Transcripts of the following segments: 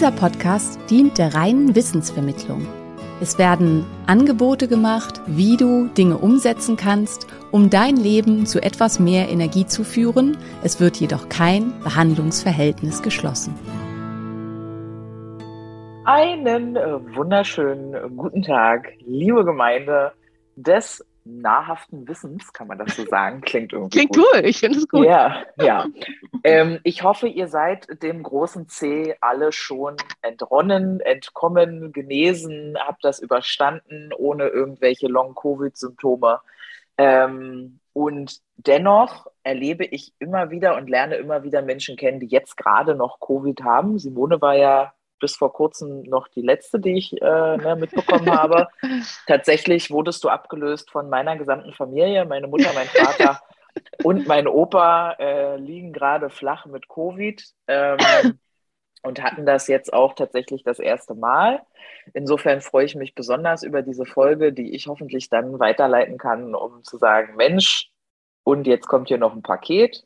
Dieser Podcast dient der reinen Wissensvermittlung. Es werden Angebote gemacht, wie du Dinge umsetzen kannst, um dein Leben zu etwas mehr Energie zu führen. Es wird jedoch kein Behandlungsverhältnis geschlossen. Einen äh, wunderschönen äh, guten Tag, liebe Gemeinde des nahrhaften Wissens, kann man das so sagen? Klingt irgendwie Klingt gut. cool, ich finde es gut. Ja, ja. ähm, ich hoffe, ihr seid dem großen C alle schon entronnen, entkommen, genesen, habt das überstanden ohne irgendwelche Long-Covid-Symptome. Ähm, und dennoch erlebe ich immer wieder und lerne immer wieder Menschen kennen, die jetzt gerade noch Covid haben. Simone war ja bis vor kurzem noch die letzte, die ich äh, ne, mitbekommen habe. Tatsächlich wurdest du abgelöst von meiner gesamten Familie. Meine Mutter, mein Vater und mein Opa äh, liegen gerade flach mit Covid ähm, und hatten das jetzt auch tatsächlich das erste Mal. Insofern freue ich mich besonders über diese Folge, die ich hoffentlich dann weiterleiten kann, um zu sagen, Mensch, und jetzt kommt hier noch ein Paket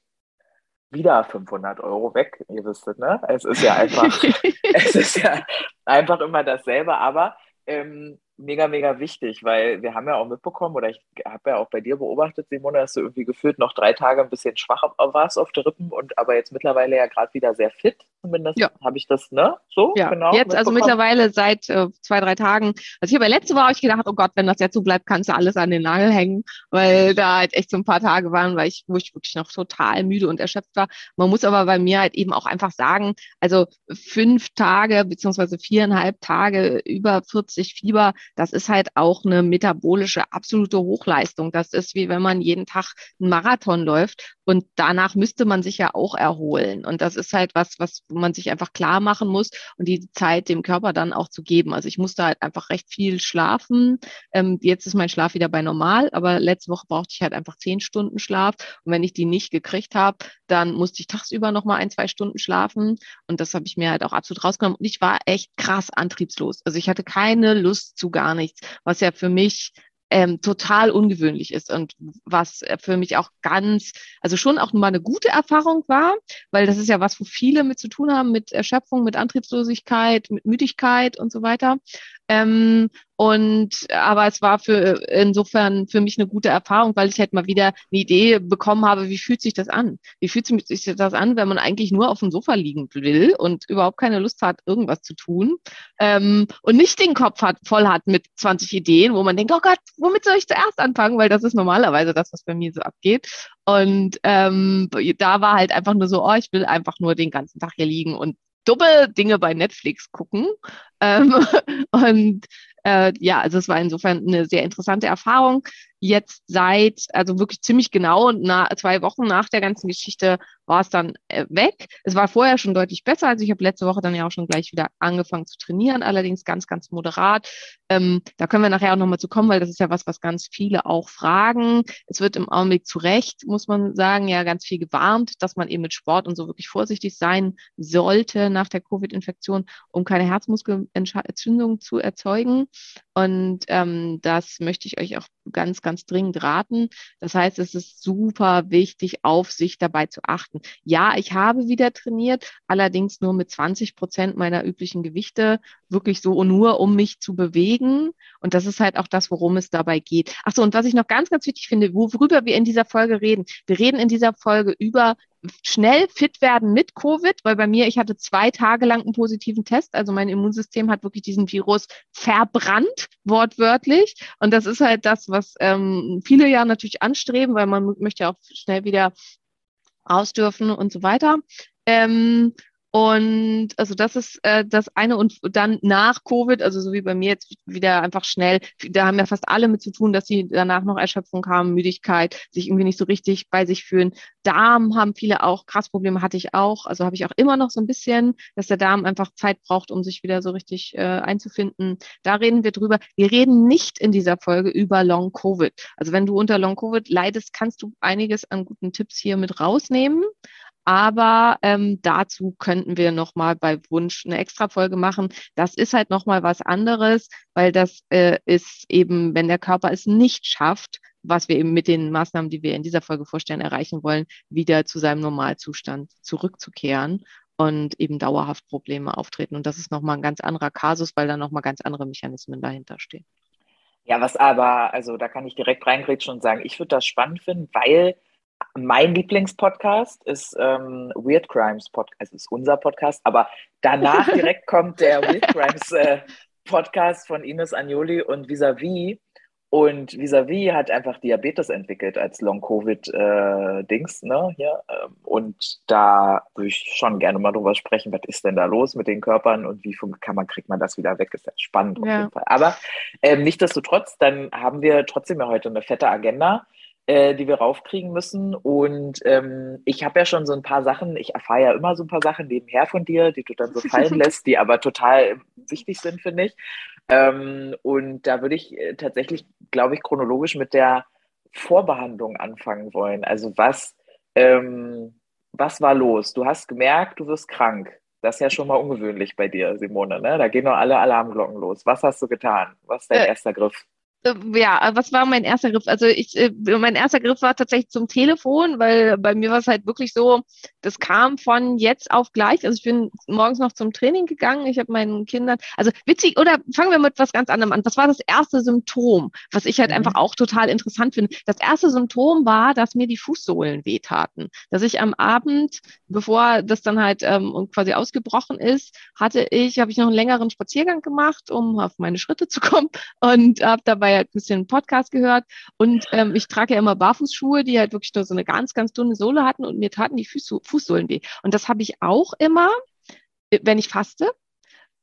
wieder 500 Euro weg. Ihr wisstet, ne? Es ist ja einfach, es ist ja einfach immer dasselbe, aber ähm, mega, mega wichtig, weil wir haben ja auch mitbekommen, oder ich habe ja auch bei dir beobachtet, Simone, dass du irgendwie gefühlt noch drei Tage ein bisschen schwach warst auf der Rippen und aber jetzt mittlerweile ja gerade wieder sehr fit. Zumindest Ja. habe ich das, ne? So, Ja, genau. jetzt also mittlerweile seit äh, zwei, drei Tagen. Also ich habe ja letzte Woche ich gedacht, oh Gott, wenn das jetzt so bleibt, kannst du alles an den Nagel hängen, weil da halt echt so ein paar Tage waren, weil ich, wo ich wirklich noch total müde und erschöpft war. Man muss aber bei mir halt eben auch einfach sagen, also fünf Tage beziehungsweise viereinhalb Tage über 40 Fieber, das ist halt auch eine metabolische absolute Hochleistung. Das ist wie wenn man jeden Tag einen Marathon läuft und danach müsste man sich ja auch erholen. Und das ist halt was, was man sich einfach klar machen muss und die Zeit dem Körper dann auch zu geben. Also ich musste halt einfach recht viel schlafen. Ähm, jetzt ist mein Schlaf wieder bei normal, aber letzte Woche brauchte ich halt einfach zehn Stunden Schlaf. Und wenn ich die nicht gekriegt habe, dann musste ich tagsüber noch mal ein, zwei Stunden schlafen. Und das habe ich mir halt auch absolut rausgenommen. Und ich war echt krass antriebslos. Also ich hatte keine Lust zu gar nichts, was ja für mich ähm, total ungewöhnlich ist und was für mich auch ganz, also schon auch mal eine gute Erfahrung war, weil das ist ja was, wo viele mit zu tun haben, mit Erschöpfung, mit Antriebslosigkeit, mit Müdigkeit und so weiter. Ähm, und aber es war für insofern für mich eine gute Erfahrung, weil ich halt mal wieder eine Idee bekommen habe, wie fühlt sich das an? Wie fühlt sich das an, wenn man eigentlich nur auf dem Sofa liegen will und überhaupt keine Lust hat, irgendwas zu tun ähm, und nicht den Kopf hat, voll hat mit 20 Ideen, wo man denkt, oh Gott, womit soll ich zuerst anfangen? Weil das ist normalerweise das, was bei mir so abgeht. Und ähm, da war halt einfach nur so, oh, ich will einfach nur den ganzen Tag hier liegen und dumme Dinge bei Netflix gucken. Ähm, und äh, ja, also es war insofern eine sehr interessante Erfahrung. Jetzt seit, also wirklich ziemlich genau na, zwei Wochen nach der ganzen Geschichte war es dann äh, weg. Es war vorher schon deutlich besser. Also ich habe letzte Woche dann ja auch schon gleich wieder angefangen zu trainieren, allerdings ganz, ganz moderat. Ähm, da können wir nachher auch nochmal zu kommen, weil das ist ja was, was ganz viele auch fragen. Es wird im Augenblick zu Recht, muss man sagen, ja ganz viel gewarnt, dass man eben mit Sport und so wirklich vorsichtig sein sollte nach der Covid-Infektion, um keine Herzmuskelentzündung zu erzeugen. Und ähm, das möchte ich euch auch ganz, ganz dringend raten. Das heißt, es ist super wichtig, auf sich dabei zu achten. Ja, ich habe wieder trainiert, allerdings nur mit 20 Prozent meiner üblichen Gewichte, wirklich so nur, um mich zu bewegen. Und das ist halt auch das, worum es dabei geht. Ach so, und was ich noch ganz, ganz wichtig finde, worüber wir in dieser Folge reden. Wir reden in dieser Folge über schnell fit werden mit Covid, weil bei mir, ich hatte zwei Tage lang einen positiven Test. Also mein Immunsystem hat wirklich diesen Virus verbrannt, wortwörtlich. Und das ist halt das, was ähm, viele ja natürlich anstreben, weil man möchte ja auch schnell wieder raus dürfen und so weiter. Ähm, Und also das ist äh, das eine. Und dann nach Covid, also so wie bei mir jetzt wieder einfach schnell, da haben ja fast alle mit zu tun, dass sie danach noch Erschöpfung haben, Müdigkeit, sich irgendwie nicht so richtig bei sich fühlen. Darm haben viele auch, krass Probleme hatte ich auch. Also habe ich auch immer noch so ein bisschen, dass der Darm einfach Zeit braucht, um sich wieder so richtig äh, einzufinden. Da reden wir drüber. Wir reden nicht in dieser Folge über Long Covid. Also wenn du unter Long Covid leidest, kannst du einiges an guten Tipps hier mit rausnehmen. Aber ähm, dazu könnten wir nochmal bei Wunsch eine Extra-Folge machen. Das ist halt nochmal was anderes, weil das äh, ist eben, wenn der Körper es nicht schafft, was wir eben mit den Maßnahmen, die wir in dieser Folge vorstellen, erreichen wollen, wieder zu seinem Normalzustand zurückzukehren und eben dauerhaft Probleme auftreten. Und das ist nochmal ein ganz anderer Kasus, weil da nochmal ganz andere Mechanismen dahinter stehen. Ja, was aber, also da kann ich direkt reingrätschen und sagen, ich würde das spannend finden, weil mein Lieblingspodcast ist ähm, Weird Crimes Podcast, also ist unser Podcast, aber danach direkt kommt der Weird Crimes äh, Podcast von Ines Agnoli und Visavi. Und Visavi hat einfach Diabetes entwickelt als Long-Covid-Dings, äh, ne? Hier. Ähm, und da würde ich schon gerne mal drüber sprechen, was ist denn da los mit den Körpern und wie kann man, kriegt man das wieder weg? Ist ja spannend auf jeden Fall. Aber ähm, nichtsdestotrotz, dann haben wir trotzdem ja heute eine fette Agenda äh, die wir raufkriegen müssen. Und ähm, ich habe ja schon so ein paar Sachen, ich erfahre ja immer so ein paar Sachen nebenher von dir, die du dann so fallen lässt, die aber total wichtig sind, finde ich. Ähm, und da würde ich äh, tatsächlich, glaube ich, chronologisch mit der Vorbehandlung anfangen wollen. Also was, ähm, was war los? Du hast gemerkt, du wirst krank. Das ist ja schon mal ungewöhnlich bei dir, Simone. Ne? Da gehen doch alle Alarmglocken los. Was hast du getan? Was ist dein äh, erster Griff? Äh, ja, was war mein erster Griff? Also ich, äh, mein erster Griff war tatsächlich zum Telefon, weil bei mir war es halt wirklich so, das kam von jetzt auf gleich. Also ich bin morgens noch zum Training gegangen. Ich habe meinen Kindern, also witzig, oder fangen wir mit was ganz anderem an. Was war das erste Symptom, was ich halt mhm. einfach auch total interessant finde? Das erste Symptom war, dass mir die Fußsohlen wehtaten. Dass ich am Abend, bevor das dann halt ähm, quasi ausgebrochen ist, hatte ich, habe ich noch einen längeren Spaziergang gemacht, um auf meine Schritte zu kommen und habe dabei halt ein bisschen Podcast gehört und ähm, ich trage ja immer Barfußschuhe, die halt wirklich nur so eine ganz, ganz dünne Sohle hatten und mir taten die Fuß, Fußsohlen weh. Und das habe ich auch immer, äh, wenn ich faste.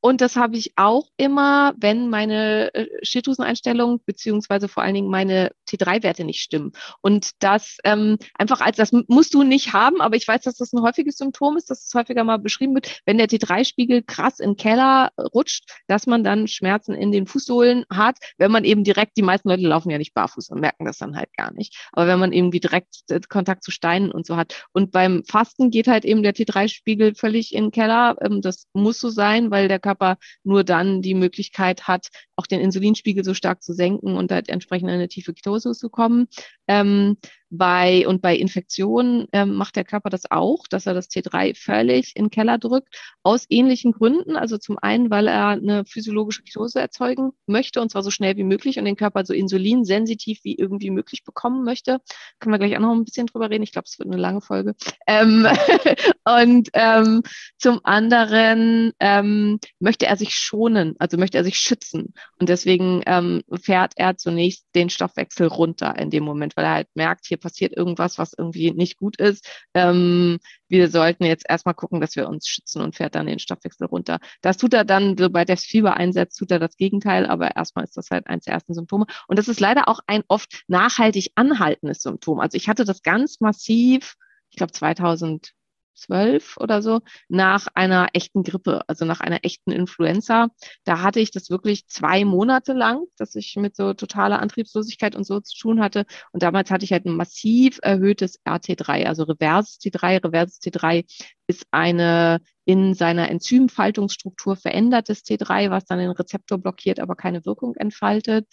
Und das habe ich auch immer, wenn meine äh, Schilddrüseneinstellung beziehungsweise vor allen Dingen meine T3-Werte nicht stimmen. Und das ähm, einfach als, das musst du nicht haben, aber ich weiß, dass das ein häufiges Symptom ist, dass es häufiger mal beschrieben wird, wenn der T3-Spiegel krass in den Keller rutscht, dass man dann Schmerzen in den Fußsohlen hat, wenn man eben direkt, die meisten Leute laufen ja nicht barfuß und merken das dann halt gar nicht. Aber wenn man irgendwie direkt äh, Kontakt zu Steinen und so hat. Und beim Fasten geht halt eben der T3-Spiegel völlig in den Keller. Ähm, das muss so sein, weil der Körper Körper nur dann die Möglichkeit hat, auch den Insulinspiegel so stark zu senken und halt entsprechend in eine tiefe Ketose zu kommen. Ähm, bei, und bei Infektionen ähm, macht der Körper das auch, dass er das T3 völlig in den Keller drückt, aus ähnlichen Gründen. Also zum einen, weil er eine physiologische Ketose erzeugen möchte, und zwar so schnell wie möglich und den Körper so insulinsensitiv wie irgendwie möglich bekommen möchte. Können wir gleich auch noch ein bisschen drüber reden. Ich glaube, es wird eine lange Folge. Ähm, und ähm, zum anderen ähm, möchte er sich schonen, also möchte er sich schützen. Und deswegen ähm, fährt er zunächst den Stoffwechsel runter in dem Moment, weil er halt merkt, hier passiert irgendwas, was irgendwie nicht gut ist. Ähm, wir sollten jetzt erstmal gucken, dass wir uns schützen und fährt dann den Stoffwechsel runter. Das tut er dann, sobald das Fieber einsetzt, tut er das Gegenteil, aber erstmal ist das halt eins der ersten Symptome. Und das ist leider auch ein oft nachhaltig anhaltendes Symptom. Also ich hatte das ganz massiv, ich glaube 2000 zwölf oder so, nach einer echten Grippe, also nach einer echten Influenza. Da hatte ich das wirklich zwei Monate lang, dass ich mit so totaler Antriebslosigkeit und so zu tun hatte. Und damals hatte ich halt ein massiv erhöhtes RT3, also reverses T3. Reverses T3 ist eine in seiner Enzymfaltungsstruktur verändertes T3, was dann den Rezeptor blockiert, aber keine Wirkung entfaltet.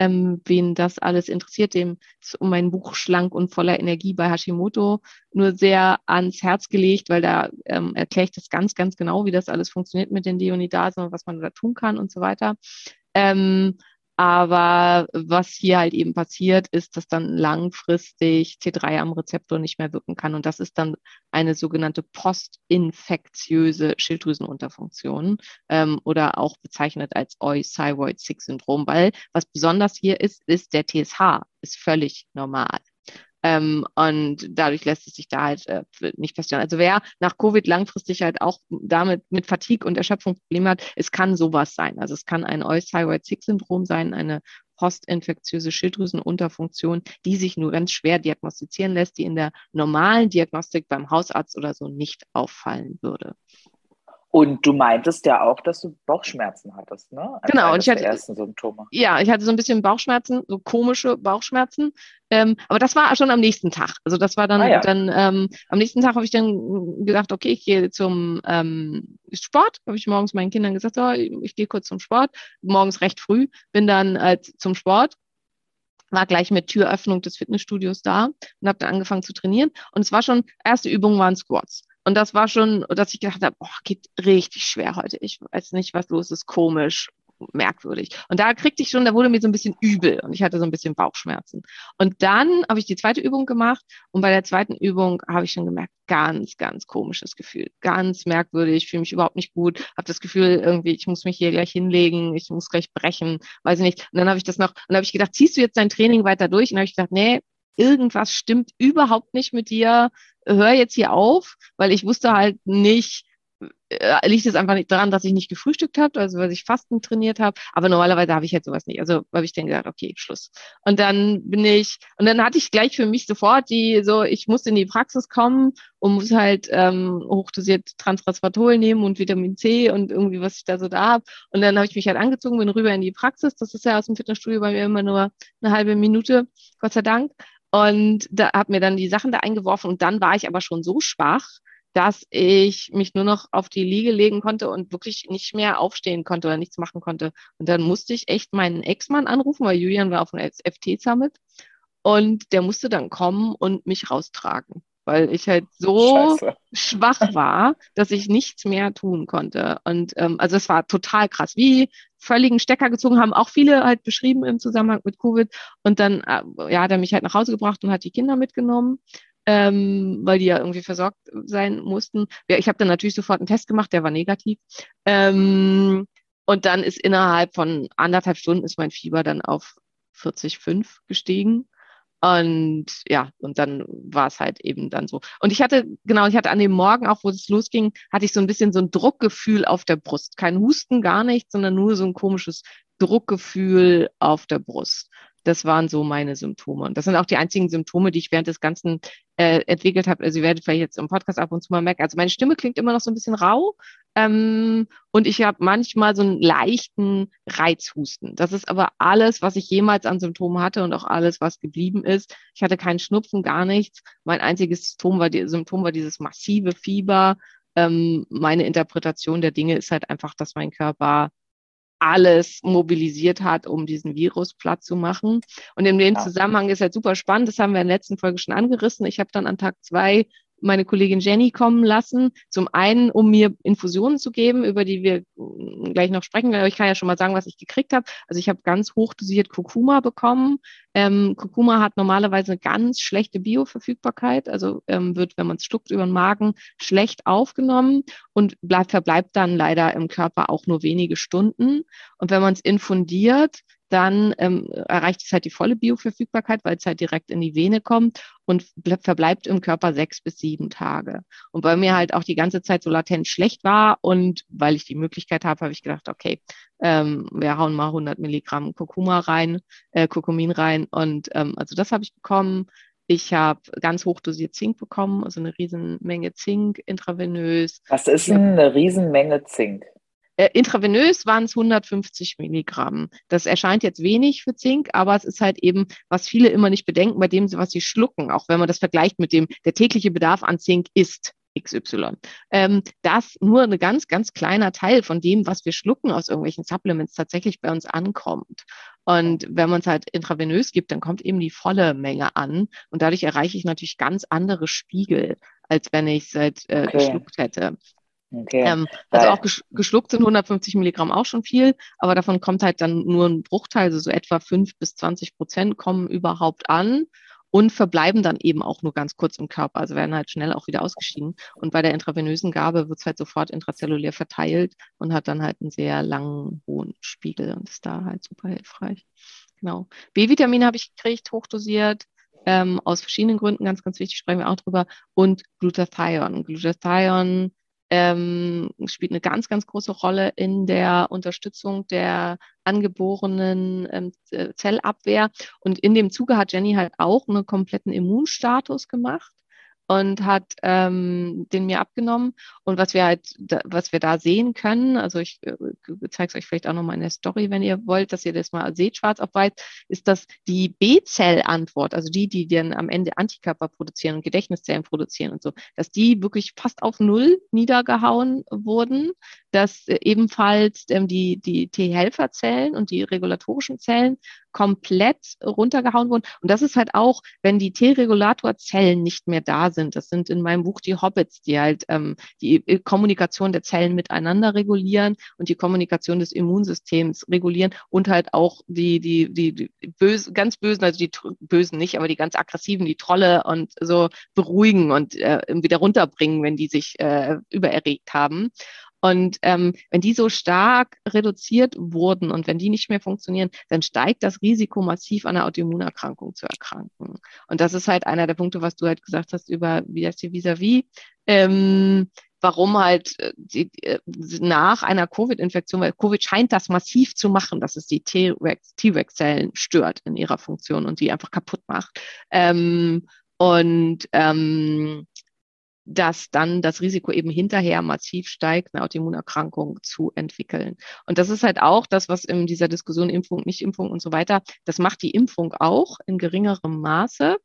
Ähm, wen das alles interessiert, dem ist um mein Buch Schlank und voller Energie bei Hashimoto nur sehr ans Herz gelegt, weil da ähm, erkläre ich das ganz, ganz genau, wie das alles funktioniert mit den Deonidasen und was man da tun kann und so weiter. Ähm, aber was hier halt eben passiert, ist, dass dann langfristig T3 am Rezeptor nicht mehr wirken kann. Und das ist dann eine sogenannte postinfektiöse Schilddrüsenunterfunktion ähm, oder auch bezeichnet als Euthyroid-6-Syndrom, weil was besonders hier ist, ist der TSH ist völlig normal. Ähm, und dadurch lässt es sich da halt äh, nicht feststellen. Also wer nach Covid langfristig halt auch damit mit Fatigue und Erschöpfung Probleme hat, es kann sowas sein. Also es kann ein Eusthyroid-Sick-Syndrom sein, eine postinfektiöse Schilddrüsenunterfunktion, die sich nur ganz schwer diagnostizieren lässt, die in der normalen Diagnostik beim Hausarzt oder so nicht auffallen würde. Und du meintest ja auch, dass du Bauchschmerzen hattest, ne? Als genau, und ich hatte ersten Symptome. Ja, ich hatte so ein bisschen Bauchschmerzen, so komische Bauchschmerzen. Ähm, aber das war schon am nächsten Tag. Also das war dann, ah, ja. dann ähm, am nächsten Tag habe ich dann gedacht, okay, ich gehe zum ähm, Sport. Habe ich morgens meinen Kindern gesagt, so, ich, ich gehe kurz zum Sport. Morgens recht früh, bin dann äh, zum Sport war gleich mit Türöffnung des Fitnessstudios da und habe dann angefangen zu trainieren. Und es war schon, erste Übung waren Squats. Und das war schon, dass ich gedacht habe, boah, geht richtig schwer heute. Ich weiß nicht, was los ist, komisch, merkwürdig. Und da kriegte ich schon, da wurde mir so ein bisschen übel und ich hatte so ein bisschen Bauchschmerzen. Und dann habe ich die zweite Übung gemacht und bei der zweiten Übung habe ich schon gemerkt, ganz, ganz komisches Gefühl, ganz merkwürdig, fühle mich überhaupt nicht gut, habe das Gefühl irgendwie, ich muss mich hier gleich hinlegen, ich muss gleich brechen, weiß ich nicht. Und dann habe ich das noch, und dann habe ich gedacht, ziehst du jetzt dein Training weiter durch? Und dann habe ich gedacht, nee, irgendwas stimmt überhaupt nicht mit dir, hör jetzt hier auf, weil ich wusste halt nicht, äh, liegt es einfach nicht daran, dass ich nicht gefrühstückt habe, also weil ich Fasten trainiert habe. Aber normalerweise habe ich halt sowas nicht. Also habe ich dann gesagt, okay, Schluss. Und dann bin ich, und dann hatte ich gleich für mich sofort die, so, ich muss in die Praxis kommen und muss halt ähm, hochdosiert Transresveratrol nehmen und Vitamin C und irgendwie, was ich da so da habe. Und dann habe ich mich halt angezogen, bin rüber in die Praxis. Das ist ja aus dem Fitnessstudio bei mir immer nur eine halbe Minute, Gott sei Dank. Und da habe mir dann die Sachen da eingeworfen und dann war ich aber schon so schwach, dass ich mich nur noch auf die Liege legen konnte und wirklich nicht mehr aufstehen konnte oder nichts machen konnte. Und dann musste ich echt meinen Ex-Mann anrufen, weil Julian war auf dem FT-Summit und der musste dann kommen und mich raustragen weil ich halt so Scheiße. schwach war, dass ich nichts mehr tun konnte. Und ähm, also es war total krass. Wie völligen Stecker gezogen haben auch viele halt beschrieben im Zusammenhang mit Covid. Und dann äh, ja, hat er mich halt nach Hause gebracht und hat die Kinder mitgenommen. Ähm, weil die ja irgendwie versorgt sein mussten. Ja, ich habe dann natürlich sofort einen Test gemacht, der war negativ. Ähm, und dann ist innerhalb von anderthalb Stunden ist mein Fieber dann auf 40,5 gestiegen. Und ja, und dann war es halt eben dann so. Und ich hatte, genau, ich hatte an dem Morgen, auch wo es losging, hatte ich so ein bisschen so ein Druckgefühl auf der Brust. Kein Husten, gar nichts, sondern nur so ein komisches Druckgefühl auf der Brust. Das waren so meine Symptome. Und das sind auch die einzigen Symptome, die ich während des Ganzen äh, entwickelt habe. Also ihr werdet vielleicht jetzt im Podcast ab und zu mal merken. Also meine Stimme klingt immer noch so ein bisschen rau. Ähm, und ich habe manchmal so einen leichten Reizhusten. Das ist aber alles, was ich jemals an Symptomen hatte und auch alles, was geblieben ist. Ich hatte keinen Schnupfen, gar nichts. Mein einziges Symptom war, die, Symptom war dieses massive Fieber. Ähm, meine Interpretation der Dinge ist halt einfach, dass mein Körper alles mobilisiert hat, um diesen Virus platt zu machen. Und in dem ja. Zusammenhang ist halt super spannend, das haben wir in der letzten Folge schon angerissen. Ich habe dann an Tag zwei meine Kollegin Jenny kommen lassen. Zum einen, um mir Infusionen zu geben, über die wir gleich noch sprechen werden. Aber ich kann ja schon mal sagen, was ich gekriegt habe. Also ich habe ganz hochdosiert Kurkuma bekommen. Ähm, Kurkuma hat normalerweise eine ganz schlechte Bioverfügbarkeit. Also ähm, wird, wenn man es schluckt über den Magen, schlecht aufgenommen und bleibt, verbleibt dann leider im Körper auch nur wenige Stunden. Und wenn man es infundiert, dann ähm, erreicht es halt die volle Bioverfügbarkeit, weil es halt direkt in die Vene kommt und verbleibt im Körper sechs bis sieben Tage. Und bei mir halt auch die ganze Zeit so latent schlecht war und weil ich die Möglichkeit habe, habe ich gedacht, okay, ähm, wir hauen mal 100 Milligramm Kurkuma rein, äh, Kurkumin rein und ähm, also das habe ich bekommen. Ich habe ganz hochdosiert Zink bekommen, also eine Riesenmenge Zink intravenös. Was ist denn eine Riesenmenge Zink? Äh, intravenös waren es 150 Milligramm. Das erscheint jetzt wenig für Zink, aber es ist halt eben, was viele immer nicht bedenken, bei dem, was sie schlucken, auch wenn man das vergleicht mit dem, der tägliche Bedarf an Zink ist. XY. Ähm, dass nur ein ganz, ganz kleiner Teil von dem, was wir schlucken aus irgendwelchen Supplements, tatsächlich bei uns ankommt. Und wenn man es halt intravenös gibt, dann kommt eben die volle Menge an. Und dadurch erreiche ich natürlich ganz andere Spiegel, als wenn ich es halt äh, okay. geschluckt hätte. Okay. Ähm, also auch geschluckt sind 150 Milligramm auch schon viel, aber davon kommt halt dann nur ein Bruchteil, also so etwa 5 bis 20 Prozent kommen überhaupt an und verbleiben dann eben auch nur ganz kurz im Körper, also werden halt schnell auch wieder ausgeschieden. Und bei der intravenösen Gabe wird es halt sofort intrazellulär verteilt und hat dann halt einen sehr langen, hohen Spiegel und ist da halt super hilfreich. Genau. B-Vitamin habe ich gekriegt, hochdosiert. ähm, aus verschiedenen Gründen, ganz, ganz wichtig, sprechen wir auch drüber, und Glutathion. Glutathion ähm, spielt eine ganz, ganz große Rolle in der Unterstützung der angeborenen ähm, Zellabwehr. Und in dem Zuge hat Jenny halt auch einen kompletten Immunstatus gemacht und hat ähm, den mir abgenommen. Und was wir halt, da, was wir da sehen können, also ich äh, zeige es euch vielleicht auch nochmal in der Story, wenn ihr wollt, dass ihr das mal seht, schwarz auf weiß, ist, dass die B-Zell-Antwort, also die, die dann am Ende Antikörper produzieren und Gedächtniszellen produzieren und so, dass die wirklich fast auf Null niedergehauen wurden, dass äh, ebenfalls ähm, die, die T-Helferzellen und die regulatorischen Zellen komplett runtergehauen wurden. Und das ist halt auch, wenn die T-Regulatorzellen nicht mehr da sind. Das sind in meinem Buch die Hobbits, die halt ähm, die äh, Kommunikation der Zellen miteinander regulieren und die Kommunikation des Immunsystems regulieren und halt auch die, die, die, die böse, ganz bösen, also die bösen nicht, aber die ganz aggressiven, die Trolle und so beruhigen und äh, wieder runterbringen, wenn die sich äh, übererregt haben. Und ähm, wenn die so stark reduziert wurden und wenn die nicht mehr funktionieren, dann steigt das Risiko massiv an einer Autoimmunerkrankung zu erkranken. Und das ist halt einer der Punkte, was du halt gesagt hast über wie heißt die vis-à-vis. Ähm, warum halt äh, die, äh, nach einer Covid-Infektion, weil Covid scheint das massiv zu machen, dass es die T-Rex-Zellen stört in ihrer Funktion und die einfach kaputt macht. Ähm, und ähm, dass dann das Risiko eben hinterher massiv steigt, eine Autoimmunerkrankung zu entwickeln. Und das ist halt auch das, was in dieser Diskussion Impfung, Nicht-Impfung und so weiter, das macht die Impfung auch in geringerem Maße,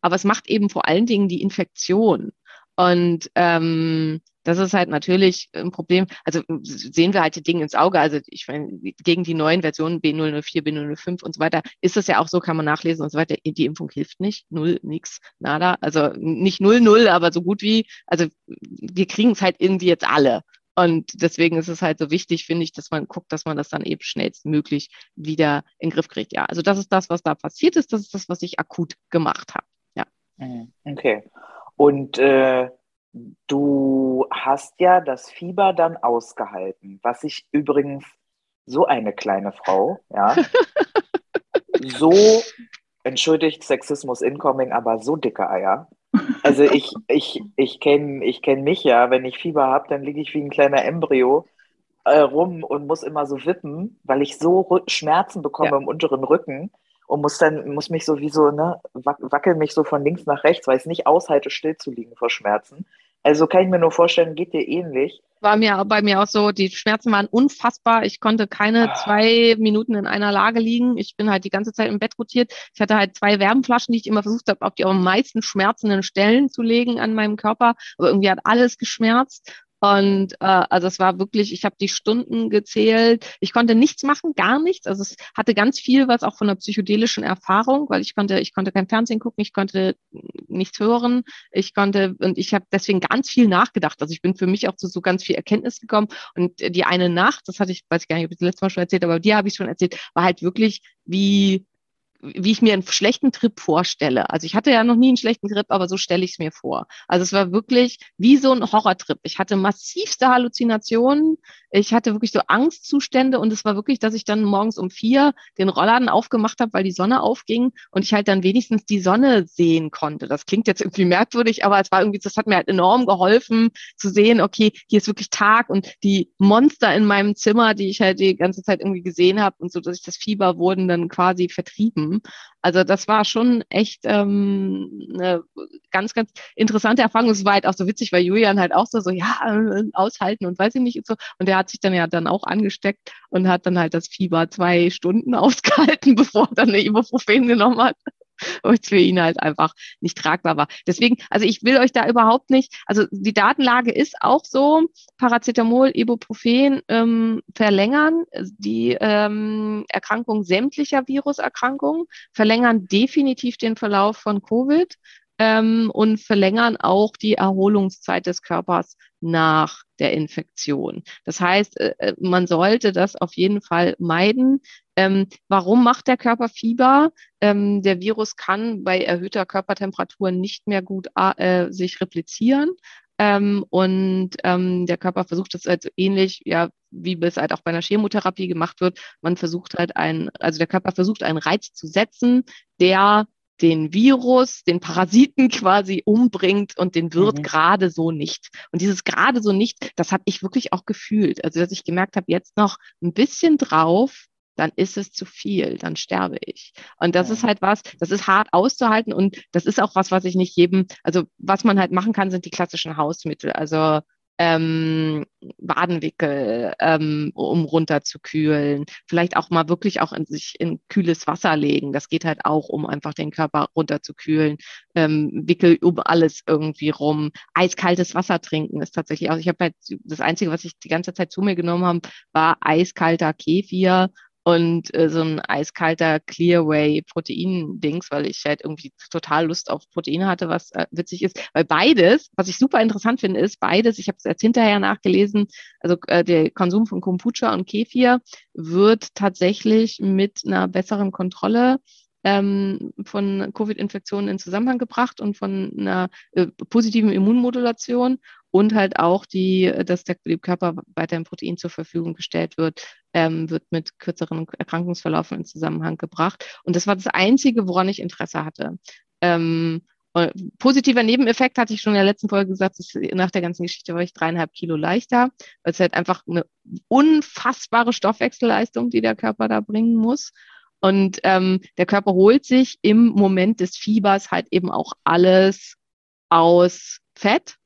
aber es macht eben vor allen Dingen die Infektion. Und ähm, das ist halt natürlich ein Problem. Also sehen wir halt die Dinge ins Auge. Also ich meine, gegen die neuen Versionen B004, B005 und so weiter ist es ja auch so, kann man nachlesen und so weiter. Die Impfung hilft nicht. Null, nix, nada. Also nicht null, null, aber so gut wie, also wir kriegen es halt irgendwie jetzt alle. Und deswegen ist es halt so wichtig, finde ich, dass man guckt, dass man das dann eben schnellstmöglich wieder in den Griff kriegt. Ja, also das ist das, was da passiert ist. Das ist das, was ich akut gemacht habe. Ja. Mhm. Okay. Und äh Du hast ja das Fieber dann ausgehalten, was ich übrigens so eine kleine Frau, ja, so, entschuldigt Sexismus incoming, aber so dicke Eier. Also ich, ich, ich kenne ich kenn mich ja, wenn ich Fieber habe, dann liege ich wie ein kleiner Embryo äh, rum und muss immer so wippen, weil ich so Schmerzen bekomme ja. im unteren Rücken und muss dann, muss mich sowieso, ne, wackel mich so von links nach rechts, weil ich es nicht aushalte, still zu liegen vor Schmerzen. Also kann ich mir nur vorstellen, geht dir ähnlich. War mir bei mir auch so, die Schmerzen waren unfassbar. Ich konnte keine ah. zwei Minuten in einer Lage liegen. Ich bin halt die ganze Zeit im Bett rotiert. Ich hatte halt zwei Wärmflaschen, die ich immer versucht habe, auf die am meisten schmerzenden Stellen zu legen an meinem Körper. Aber irgendwie hat alles geschmerzt. Und äh, also es war wirklich, ich habe die Stunden gezählt. Ich konnte nichts machen, gar nichts. Also es hatte ganz viel was auch von einer psychedelischen Erfahrung, weil ich konnte, ich konnte kein Fernsehen gucken, ich konnte nichts hören, ich konnte und ich habe deswegen ganz viel nachgedacht. Also ich bin für mich auch zu so ganz viel Erkenntnis gekommen. Und die eine Nacht, das hatte ich, weiß ich gar nicht, ob ich das letzte Mal schon erzählt, aber die habe ich schon erzählt, war halt wirklich wie wie ich mir einen schlechten Trip vorstelle. Also ich hatte ja noch nie einen schlechten Trip, aber so stelle ich es mir vor. Also es war wirklich wie so ein Horrortrip. Ich hatte massivste Halluzinationen. Ich hatte wirklich so Angstzustände und es war wirklich, dass ich dann morgens um vier den Rollladen aufgemacht habe, weil die Sonne aufging und ich halt dann wenigstens die Sonne sehen konnte. Das klingt jetzt irgendwie merkwürdig, aber es war irgendwie, das hat mir halt enorm geholfen zu sehen, okay, hier ist wirklich Tag und die Monster in meinem Zimmer, die ich halt die ganze Zeit irgendwie gesehen habe und so, dass ich das Fieber wurden dann quasi vertrieben haben. Also das war schon echt ähm, eine ganz, ganz interessante Erfahrung. Es war halt auch so witzig, weil Julian halt auch so, so ja, äh, aushalten und weiß ich nicht und so. Und der hat sich dann ja dann auch angesteckt und hat dann halt das Fieber zwei Stunden ausgehalten, bevor er dann eine Ibuprofen genommen hat und für ihn halt einfach nicht tragbar war. Deswegen, also ich will euch da überhaupt nicht, also die Datenlage ist auch so, Paracetamol, Ibuprofen ähm, verlängern die ähm, Erkrankung sämtlicher Viruserkrankungen, verlängern definitiv den Verlauf von Covid ähm, und verlängern auch die Erholungszeit des Körpers nach der Infektion. Das heißt, äh, äh, man sollte das auf jeden Fall meiden. Ähm, warum macht der Körper Fieber? Ähm, der Virus kann bei erhöhter Körpertemperatur nicht mehr gut äh, sich replizieren. Ähm, und ähm, der Körper versucht es halt ähnlich, ja, wie es halt auch bei einer Chemotherapie gemacht wird. Man versucht halt ein, also der Körper versucht einen Reiz zu setzen, der den Virus, den Parasiten quasi umbringt und den wird Mhm. gerade so nicht. Und dieses gerade so nicht, das habe ich wirklich auch gefühlt. Also dass ich gemerkt habe, jetzt noch ein bisschen drauf, dann ist es zu viel, dann sterbe ich. Und das Ja. ist halt was, das ist hart auszuhalten und das ist auch was, was ich nicht jedem, also was man halt machen kann, sind die klassischen Hausmittel. Also ähm, Wadenwickel, ähm, um runterzukühlen. Vielleicht auch mal wirklich auch in sich in kühles Wasser legen. Das geht halt auch, um einfach den Körper runterzukühlen. Ähm, Wickel um alles irgendwie rum. Eiskaltes Wasser trinken ist tatsächlich auch. Ich habe halt das Einzige, was ich die ganze Zeit zu mir genommen habe, war eiskalter Kefir und äh, so ein eiskalter Clearway Protein-Dings, weil ich halt irgendwie total Lust auf Proteine hatte, was äh, witzig ist. Weil beides, was ich super interessant finde, ist beides, ich habe es jetzt hinterher nachgelesen, also äh, der Konsum von Kombucha und Kefir wird tatsächlich mit einer besseren Kontrolle ähm, von Covid-Infektionen in Zusammenhang gebracht und von einer äh, positiven Immunmodulation und halt auch die, dass der, Körper weiterhin Protein zur Verfügung gestellt wird, ähm, wird mit kürzeren Erkrankungsverlaufen in Zusammenhang gebracht. Und das war das Einzige, woran ich Interesse hatte. Ähm, äh, positiver Nebeneffekt hatte ich schon in der letzten Folge gesagt, dass nach der ganzen Geschichte war ich dreieinhalb Kilo leichter, weil es halt einfach eine unfassbare Stoffwechselleistung, die der Körper da bringen muss. Und ähm, der Körper holt sich im Moment des Fiebers halt eben auch alles aus Fett.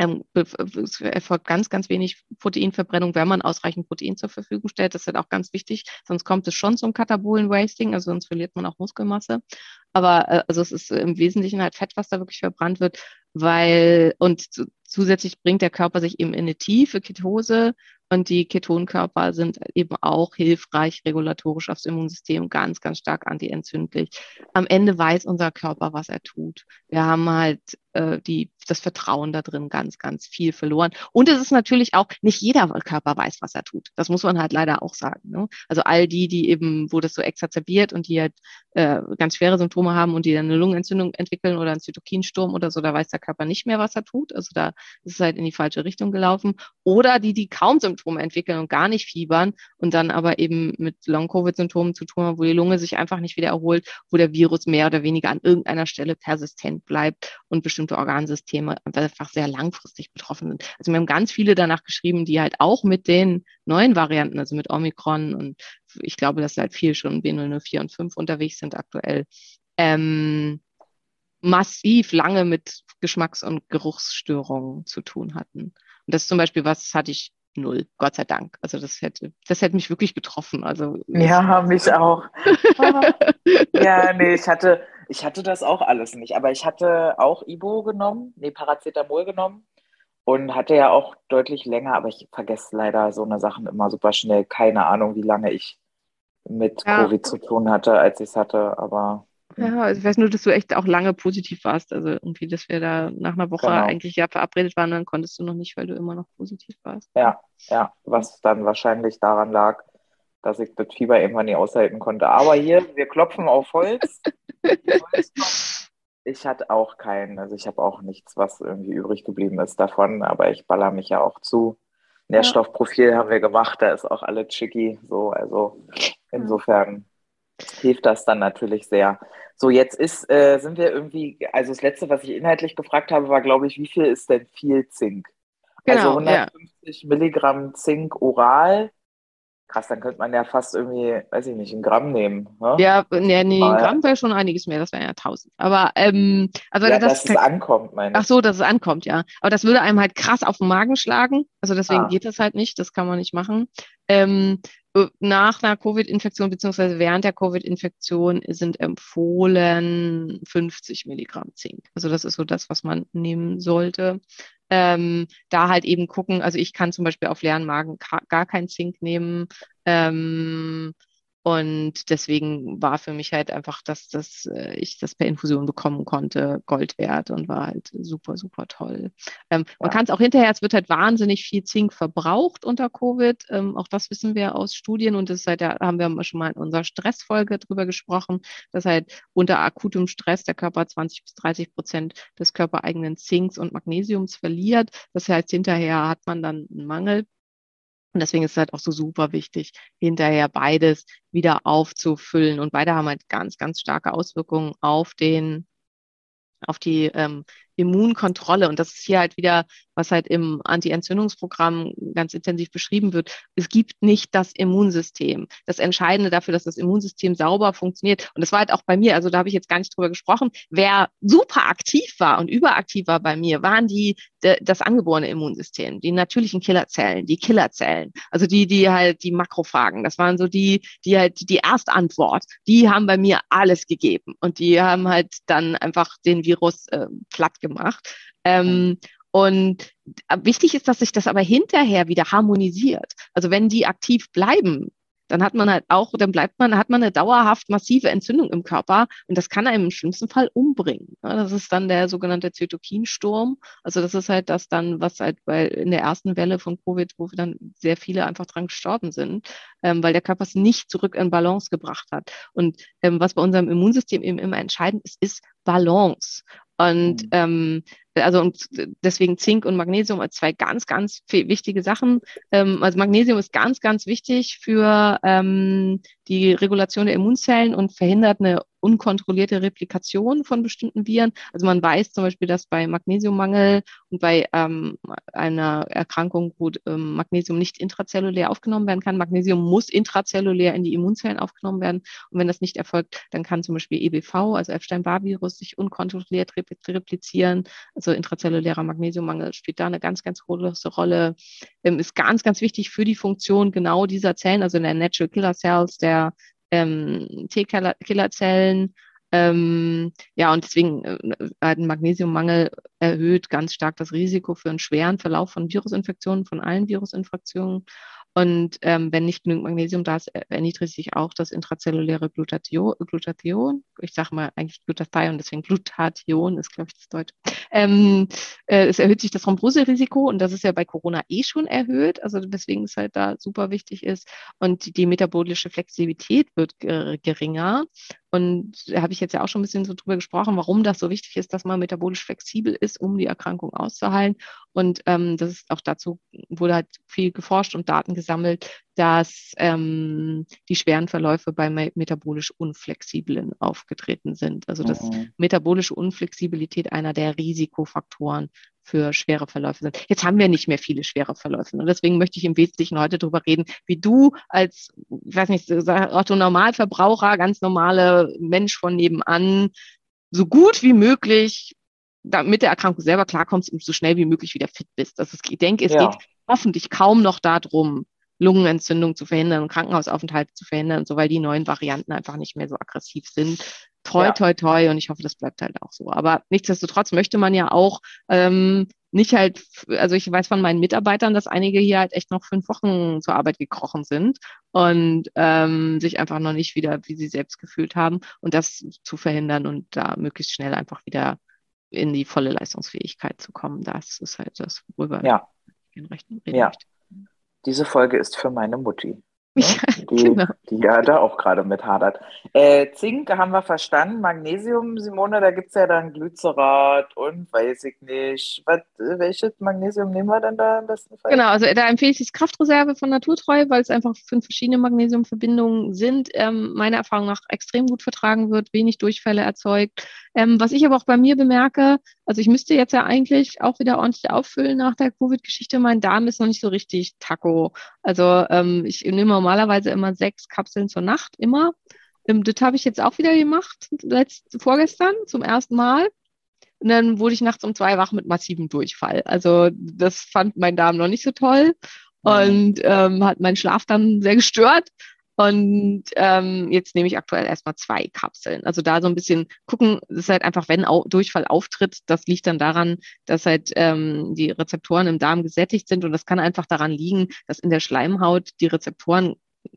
Ähm, es erfolgt ganz, ganz wenig Proteinverbrennung, wenn man ausreichend Protein zur Verfügung stellt. Das ist halt auch ganz wichtig, sonst kommt es schon zum Katabolen Wasting, also sonst verliert man auch Muskelmasse. Aber äh, also es ist im Wesentlichen halt Fett, was da wirklich verbrannt wird, weil und zusätzlich bringt der Körper sich eben in eine tiefe Ketose und die Ketonkörper sind eben auch hilfreich regulatorisch aufs Immunsystem, ganz, ganz stark antientzündlich. Am Ende weiß unser Körper, was er tut. Wir haben halt äh, die, das Vertrauen da drin ganz, ganz viel verloren. Und es ist natürlich auch, nicht jeder Körper weiß, was er tut. Das muss man halt leider auch sagen. Ne? Also all die, die eben, wo das so exazerbiert und die halt äh, ganz schwere Symptome haben und die dann eine Lungenentzündung entwickeln oder einen Zytokinsturm oder so, da weiß der Körper nicht mehr, was er tut. Also da ist es halt in die falsche Richtung gelaufen. Oder die, die kaum Symptome entwickeln und gar nicht fiebern und dann aber eben mit Long-Covid-Symptomen zu tun haben, wo die Lunge sich einfach nicht wieder erholt, wo der Virus mehr oder weniger an irgendeiner Stelle persistent bleibt und bestimmte Organsysteme einfach sehr langfristig betroffen sind. Also wir haben ganz viele danach geschrieben, die halt auch mit den neuen Varianten, also mit Omikron und ich glaube, dass halt viel schon B004 und 5 unterwegs sind aktuell, ähm, massiv lange mit Geschmacks- und Geruchsstörungen zu tun hatten. Und das ist zum Beispiel was, hatte ich null, Gott sei Dank. Also das hätte, das hätte mich wirklich getroffen. Also Ja, mich auch. ja, nee, ich hatte, ich hatte das auch alles nicht. Aber ich hatte auch Ibo genommen, nee, Paracetamol genommen und hatte ja auch deutlich länger, aber ich vergesse leider so eine Sachen immer super schnell. Keine Ahnung, wie lange ich mit Ja. Covid zu tun hatte, als ich es hatte, aber Ja, also ich weiß nur, dass du echt auch lange positiv warst. Also irgendwie, dass wir da nach einer Woche Genau. eigentlich ja verabredet waren, dann konntest du noch nicht, weil du immer noch positiv warst. Ja, ja, was dann wahrscheinlich daran lag, dass ich das Fieber irgendwann nie aushalten konnte. Aber hier, wir klopfen auf Holz. Ich hatte auch keinen, also ich habe auch nichts, was irgendwie übrig geblieben ist davon, aber ich baller mich ja auch zu. Nährstoffprofil haben wir gemacht, da ist auch alles chicky, so, also insofern hilft das dann natürlich sehr. So, jetzt ist, äh, sind wir irgendwie, also das letzte, was ich inhaltlich gefragt habe, war, glaube ich, wie viel ist denn viel Zink? Genau, also 150 Milligramm Zink oral. Krass, dann könnte man ja fast irgendwie, weiß ich nicht, ein Gramm nehmen. Ne? Ja, nee, nee, ein Gramm wäre schon einiges mehr, das wären ja 1000. Aber, ähm, also ja, das, dass es ankommt, meine ach ich. so, dass es ankommt, ja. Aber das würde einem halt krass auf den Magen schlagen. Also deswegen Ah. geht das halt nicht, das kann man nicht machen. Ähm, äh, nach einer Covid-Infektion beziehungsweise während der Covid-Infektion sind empfohlen 50 Milligramm Zink. Also das ist so das, was man nehmen sollte. Ähm, da halt eben gucken, also ich kann zum Beispiel auf leeren Magen gar kein Zink nehmen. Ähm, und deswegen war für mich halt einfach, dass, dass äh, ich das per Infusion bekommen konnte, Gold wert und war halt super, super toll. Ähm, Man Ja. kann es auch hinterher, es wird halt wahnsinnig viel Zink verbraucht unter Covid. Ähm, auch das wissen wir aus Studien und das halt, da haben wir schon mal in unserer Stressfolge drüber gesprochen, dass halt unter akutem Stress der Körper 20 bis 30 Prozent des körpereigenen Zinks und Magnesiums verliert. Das heißt, hinterher hat man dann einen Mangel. Und deswegen ist es halt auch so super wichtig, hinterher beides wieder aufzufüllen. Und beide haben halt ganz, ganz starke Auswirkungen auf den, auf die ähm, Immunkontrolle. Und das ist hier halt wieder, was halt im Anti-Entzündungsprogramm ganz intensiv beschrieben wird. Es gibt nicht das Immunsystem. Das Entscheidende dafür, dass das Immunsystem sauber funktioniert. Und das war halt auch bei mir, also da habe ich jetzt gar nicht drüber gesprochen. Wer super aktiv war und überaktiv war bei mir, waren die, das angeborene Immunsystem, die natürlichen Killerzellen, die Killerzellen. Also die, die halt die Makrophagen. Das waren so die, die halt die Erstantwort. Die haben bei mir alles gegeben. Und die haben halt dann einfach den Virus äh, platt gemacht gemacht. Ähm, und wichtig ist, dass sich das aber hinterher wieder harmonisiert. Also wenn die aktiv bleiben, dann hat man halt auch, dann bleibt man, hat man eine dauerhaft massive Entzündung im Körper und das kann einem im schlimmsten Fall umbringen. Das ist dann der sogenannte Zytokinsturm. Also das ist halt das dann, was halt bei in der ersten Welle von Covid, wo dann sehr viele einfach dran gestorben sind, ähm, weil der Körper es nicht zurück in Balance gebracht hat. Und ähm, was bei unserem Immunsystem eben immer entscheidend ist, ist Balance. Und mhm. ähm, also und deswegen Zink und Magnesium als zwei ganz, ganz wichtige Sachen. Ähm, also Magnesium ist ganz, ganz wichtig für ähm, die Regulation der Immunzellen und verhindert eine unkontrollierte Replikation von bestimmten Viren. Also man weiß zum Beispiel, dass bei Magnesiummangel und bei ähm, einer Erkrankung, wo ähm, Magnesium nicht intrazellulär aufgenommen werden kann, Magnesium muss intrazellulär in die Immunzellen aufgenommen werden. Und wenn das nicht erfolgt, dann kann zum Beispiel EBV, also Epstein-Barr-Virus, sich unkontrolliert replizieren. Also intrazellulärer Magnesiummangel spielt da eine ganz, ganz große Rolle. Ähm, ist ganz, ganz wichtig für die Funktion genau dieser Zellen, also der Natural Killer Cells, der ähm, T-Killerzellen. Ähm, ja, und deswegen äh, ein Magnesiummangel erhöht ganz stark das Risiko für einen schweren Verlauf von Virusinfektionen, von allen Virusinfektionen. Und ähm, wenn nicht genügend Magnesium da ist, erniedrigt sich auch das intrazelluläre Glutathion. Glutathion. Ich sage mal eigentlich Glutathion, deswegen Glutathion ist, glaube ich, das Deutsche. Ähm, äh, es erhöht sich das Thromboserisiko und das ist ja bei Corona eh schon erhöht. Also deswegen ist halt da super wichtig ist. Und die metabolische Flexibilität wird geringer. Und da habe ich jetzt ja auch schon ein bisschen so drüber gesprochen, warum das so wichtig ist, dass man metabolisch flexibel ist, um die Erkrankung auszuheilen. Und ähm, das ist auch dazu, wurde halt viel geforscht und Daten gesammelt, dass ähm, die schweren Verläufe bei metabolisch Unflexiblen aufgetreten sind. Also dass mhm. metabolische Unflexibilität einer der Risikofaktoren für schwere Verläufe sind. Jetzt haben wir nicht mehr viele schwere Verläufe. Und deswegen möchte ich im Wesentlichen heute darüber reden, wie du als, ich weiß nicht, Otto Normalverbraucher, ganz normale Mensch von nebenan, so gut wie möglich mit der Erkrankung selber klarkommst und so schnell wie möglich wieder fit bist. Also ich denke, es ja. geht hoffentlich kaum noch darum, Lungenentzündung zu verhindern und Krankenhausaufenthalte zu verhindern, so weil die neuen Varianten einfach nicht mehr so aggressiv sind. Toi, ja. toi, toi. Und ich hoffe, das bleibt halt auch so. Aber nichtsdestotrotz möchte man ja auch ähm, nicht halt, also ich weiß von meinen Mitarbeitern, dass einige hier halt echt noch fünf Wochen zur Arbeit gekrochen sind und ähm, sich einfach noch nicht wieder, wie sie selbst gefühlt haben und das zu verhindern und da möglichst schnell einfach wieder in die volle Leistungsfähigkeit zu kommen. Das ist halt das, worüber ja. ich reden ja. möchte. Diese Folge ist für meine Mutti. Die, genau. die ja da auch gerade mit hadert. Äh, Zink haben wir verstanden. Magnesium, Simone, da gibt es ja dann Glycerat und weiß ich nicht. Was, welches Magnesium nehmen wir denn da am besten Fall? Genau, also da empfehle ich die Kraftreserve von Naturtreu, weil es einfach fünf verschiedene Magnesiumverbindungen sind. Ähm, meiner Erfahrung nach extrem gut vertragen wird, wenig Durchfälle erzeugt. Ähm, was ich aber auch bei mir bemerke, also ich müsste jetzt ja eigentlich auch wieder ordentlich auffüllen nach der Covid-Geschichte. Mein Darm ist noch nicht so richtig taco. Also ähm, ich nehme normalerweise immer sechs Kapseln zur Nacht, immer. Ähm, das habe ich jetzt auch wieder gemacht, letzt, vorgestern zum ersten Mal. Und dann wurde ich nachts um zwei wach mit massivem Durchfall. Also das fand mein Darm noch nicht so toll und ähm, hat meinen Schlaf dann sehr gestört. Und ähm, jetzt nehme ich aktuell erstmal zwei Kapseln. Also da so ein bisschen gucken, das ist halt einfach, wenn Au Durchfall auftritt, das liegt dann daran, dass halt ähm, die Rezeptoren im Darm gesättigt sind. Und das kann einfach daran liegen, dass in der Schleimhaut die Rezeptoren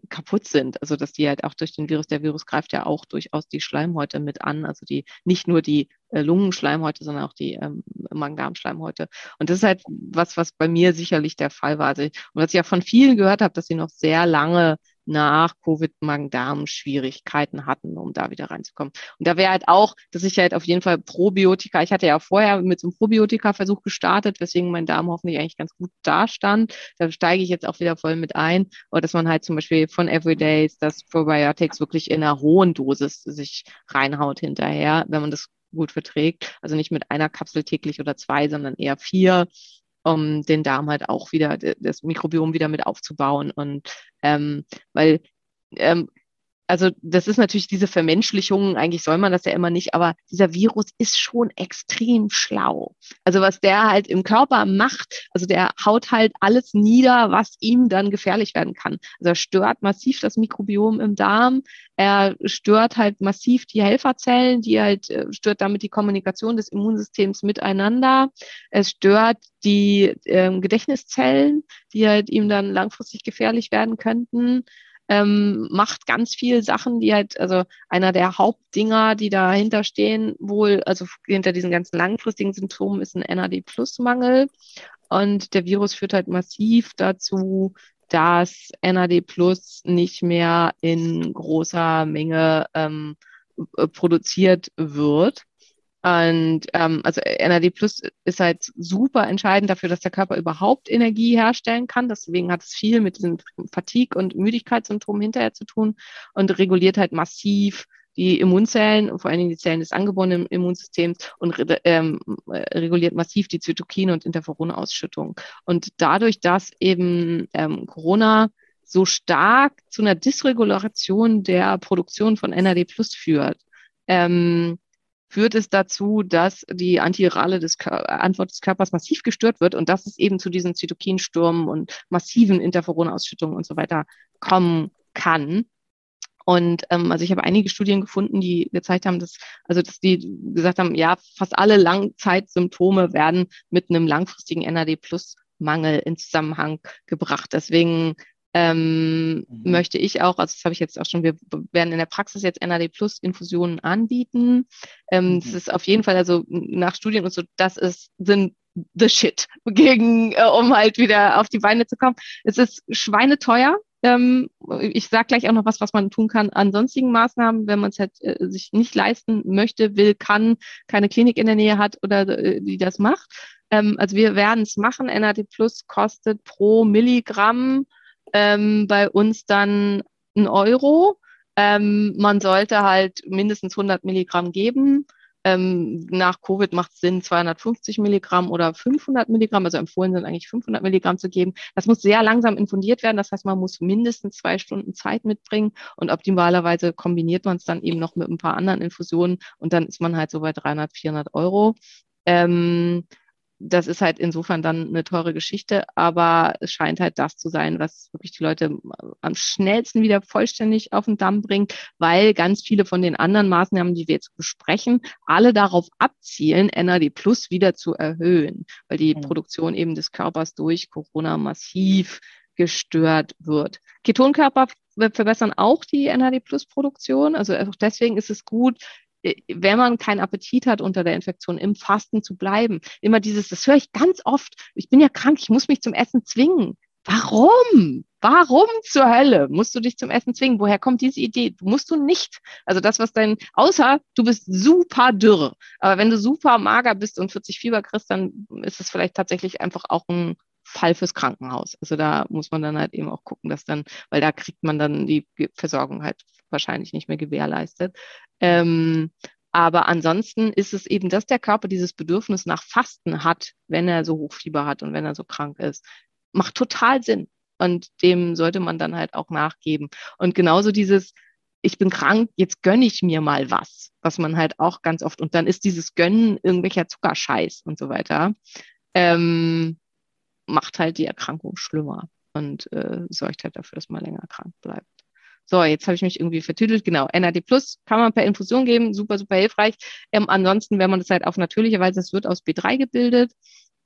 kaputt sind. Also dass die halt auch durch den Virus, der Virus greift ja auch durchaus die Schleimhäute mit an, also die nicht nur die äh, Lungenschleimhäute, sondern auch die ähm, Magen-Darm-Schleimhäute. Und das ist halt was, was bei mir sicherlich der Fall war. Also, und was ich ja von vielen gehört habe, dass sie noch sehr lange nach Covid-Magen-Darm-Schwierigkeiten hatten, um da wieder reinzukommen. Und da wäre halt auch, dass ich halt auf jeden Fall Probiotika, ich hatte ja vorher mit so einem Probiotika-Versuch gestartet, weswegen mein Darm hoffentlich eigentlich ganz gut dastand. Da steige ich jetzt auch wieder voll mit ein. Oder dass man halt zum Beispiel von Everydays das Probiotics wirklich in einer hohen Dosis sich reinhaut hinterher, wenn man das gut verträgt. Also nicht mit einer Kapsel täglich oder zwei, sondern eher vier um den Darm halt auch wieder, das Mikrobiom wieder mit aufzubauen. Und ähm, weil ähm, also das ist natürlich diese Vermenschlichung, eigentlich soll man das ja immer nicht, aber dieser Virus ist schon extrem schlau. Also was der halt im Körper macht, also der haut halt alles nieder, was ihm dann gefährlich werden kann. Also er stört massiv das Mikrobiom im Darm, er stört halt massiv die Helferzellen, die halt äh, stört damit die Kommunikation des Immunsystems miteinander. Es stört die äh, Gedächtniszellen, die halt ihm dann langfristig gefährlich werden könnten ähm, macht ganz viel Sachen, die halt, also einer der Hauptdinger, die dahinter stehen, wohl, also hinter diesen ganzen langfristigen Symptomen ist ein NAD-Plus-Mangel. Und der Virus führt halt massiv dazu, dass NAD Plus nicht mehr in großer Menge ähm, äh, produziert wird. Und ähm, also NAD Plus ist halt super entscheidend dafür, dass der Körper überhaupt Energie herstellen kann. Deswegen hat es viel mit diesen Fatigue- und Müdigkeitssymptomen hinterher zu tun und reguliert halt massiv die Immunzellen, vor allen Dingen die Zellen des angeborenen Immunsystems und ähm, reguliert massiv die Zytokine und Interferonausschüttung. Und dadurch, dass eben ähm, Corona so stark zu einer Dysregulation der Produktion von NAD Plus führt, ähm, führt es dazu, dass die antivirale des Antwort des Körpers massiv gestört wird und dass es eben zu diesen Zytokinstürmen und massiven Interferonausschüttungen und so weiter kommen kann. Und ähm, also ich habe einige Studien gefunden, die gezeigt haben, dass, also dass die gesagt haben, ja, fast alle Langzeitsymptome werden mit einem langfristigen NAD-Plus-Mangel in Zusammenhang gebracht. Deswegen ähm, mhm. möchte ich auch, also das habe ich jetzt auch schon, wir werden in der Praxis jetzt NAD Plus Infusionen anbieten. Ähm, mhm. Das ist auf jeden Fall, also nach Studien und so, das ist, sind the shit gegen, äh, um halt wieder auf die Beine zu kommen. Es ist schweineteuer. Ähm, ich sage gleich auch noch was, was man tun kann an sonstigen Maßnahmen, wenn man es halt äh, sich nicht leisten möchte, will, kann, keine Klinik in der Nähe hat oder äh, die das macht. Ähm, also wir werden es machen. NAD Plus kostet pro Milligramm ähm, bei uns dann ein Euro. Ähm, man sollte halt mindestens 100 Milligramm geben. Ähm, nach Covid macht es Sinn, 250 Milligramm oder 500 Milligramm, also empfohlen sind eigentlich 500 Milligramm zu geben. Das muss sehr langsam infundiert werden. Das heißt, man muss mindestens zwei Stunden Zeit mitbringen und optimalerweise kombiniert man es dann eben noch mit ein paar anderen Infusionen und dann ist man halt so bei 300, 400 Euro. Ähm, das ist halt insofern dann eine teure Geschichte, aber es scheint halt das zu sein, was wirklich die Leute am schnellsten wieder vollständig auf den Damm bringt, weil ganz viele von den anderen Maßnahmen, die wir jetzt besprechen, alle darauf abzielen, NAD Plus wieder zu erhöhen, weil die. Produktion eben des Körpers durch Corona massiv gestört wird. Ketonkörper verbessern auch die NAD Plus Produktion. Also auch deswegen ist es gut, wenn man keinen Appetit hat unter der Infektion, im Fasten zu bleiben. Immer dieses, das höre ich ganz oft. Ich bin ja krank, ich muss mich zum Essen zwingen. Warum? Warum zur Hölle musst du dich zum Essen zwingen? Woher kommt diese Idee? Musst du nicht. Also das, was dein, außer du bist super dürr. Aber wenn du super mager bist und 40 Fieber kriegst, dann ist es vielleicht tatsächlich einfach auch ein Fall fürs Krankenhaus. Also da muss man dann halt eben auch gucken, dass dann, weil da kriegt man dann die Versorgung halt wahrscheinlich nicht mehr gewährleistet. Ähm, aber ansonsten ist es eben, dass der Körper dieses Bedürfnis nach Fasten hat, wenn er so Hochfieber hat und wenn er so krank ist. Macht total Sinn. Und dem sollte man dann halt auch nachgeben. Und genauso dieses, ich bin krank, jetzt gönne ich mir mal was, was man halt auch ganz oft, und dann ist dieses Gönnen irgendwelcher Zuckerscheiß und so weiter. Ähm, macht halt die Erkrankung schlimmer und äh, sorgt halt dafür, dass man länger krank bleibt. So, jetzt habe ich mich irgendwie vertüdelt. Genau, NAD Plus kann man per Infusion geben, super, super hilfreich. Ähm, ansonsten, wenn man das halt auf natürliche Weise, es wird aus B3 gebildet.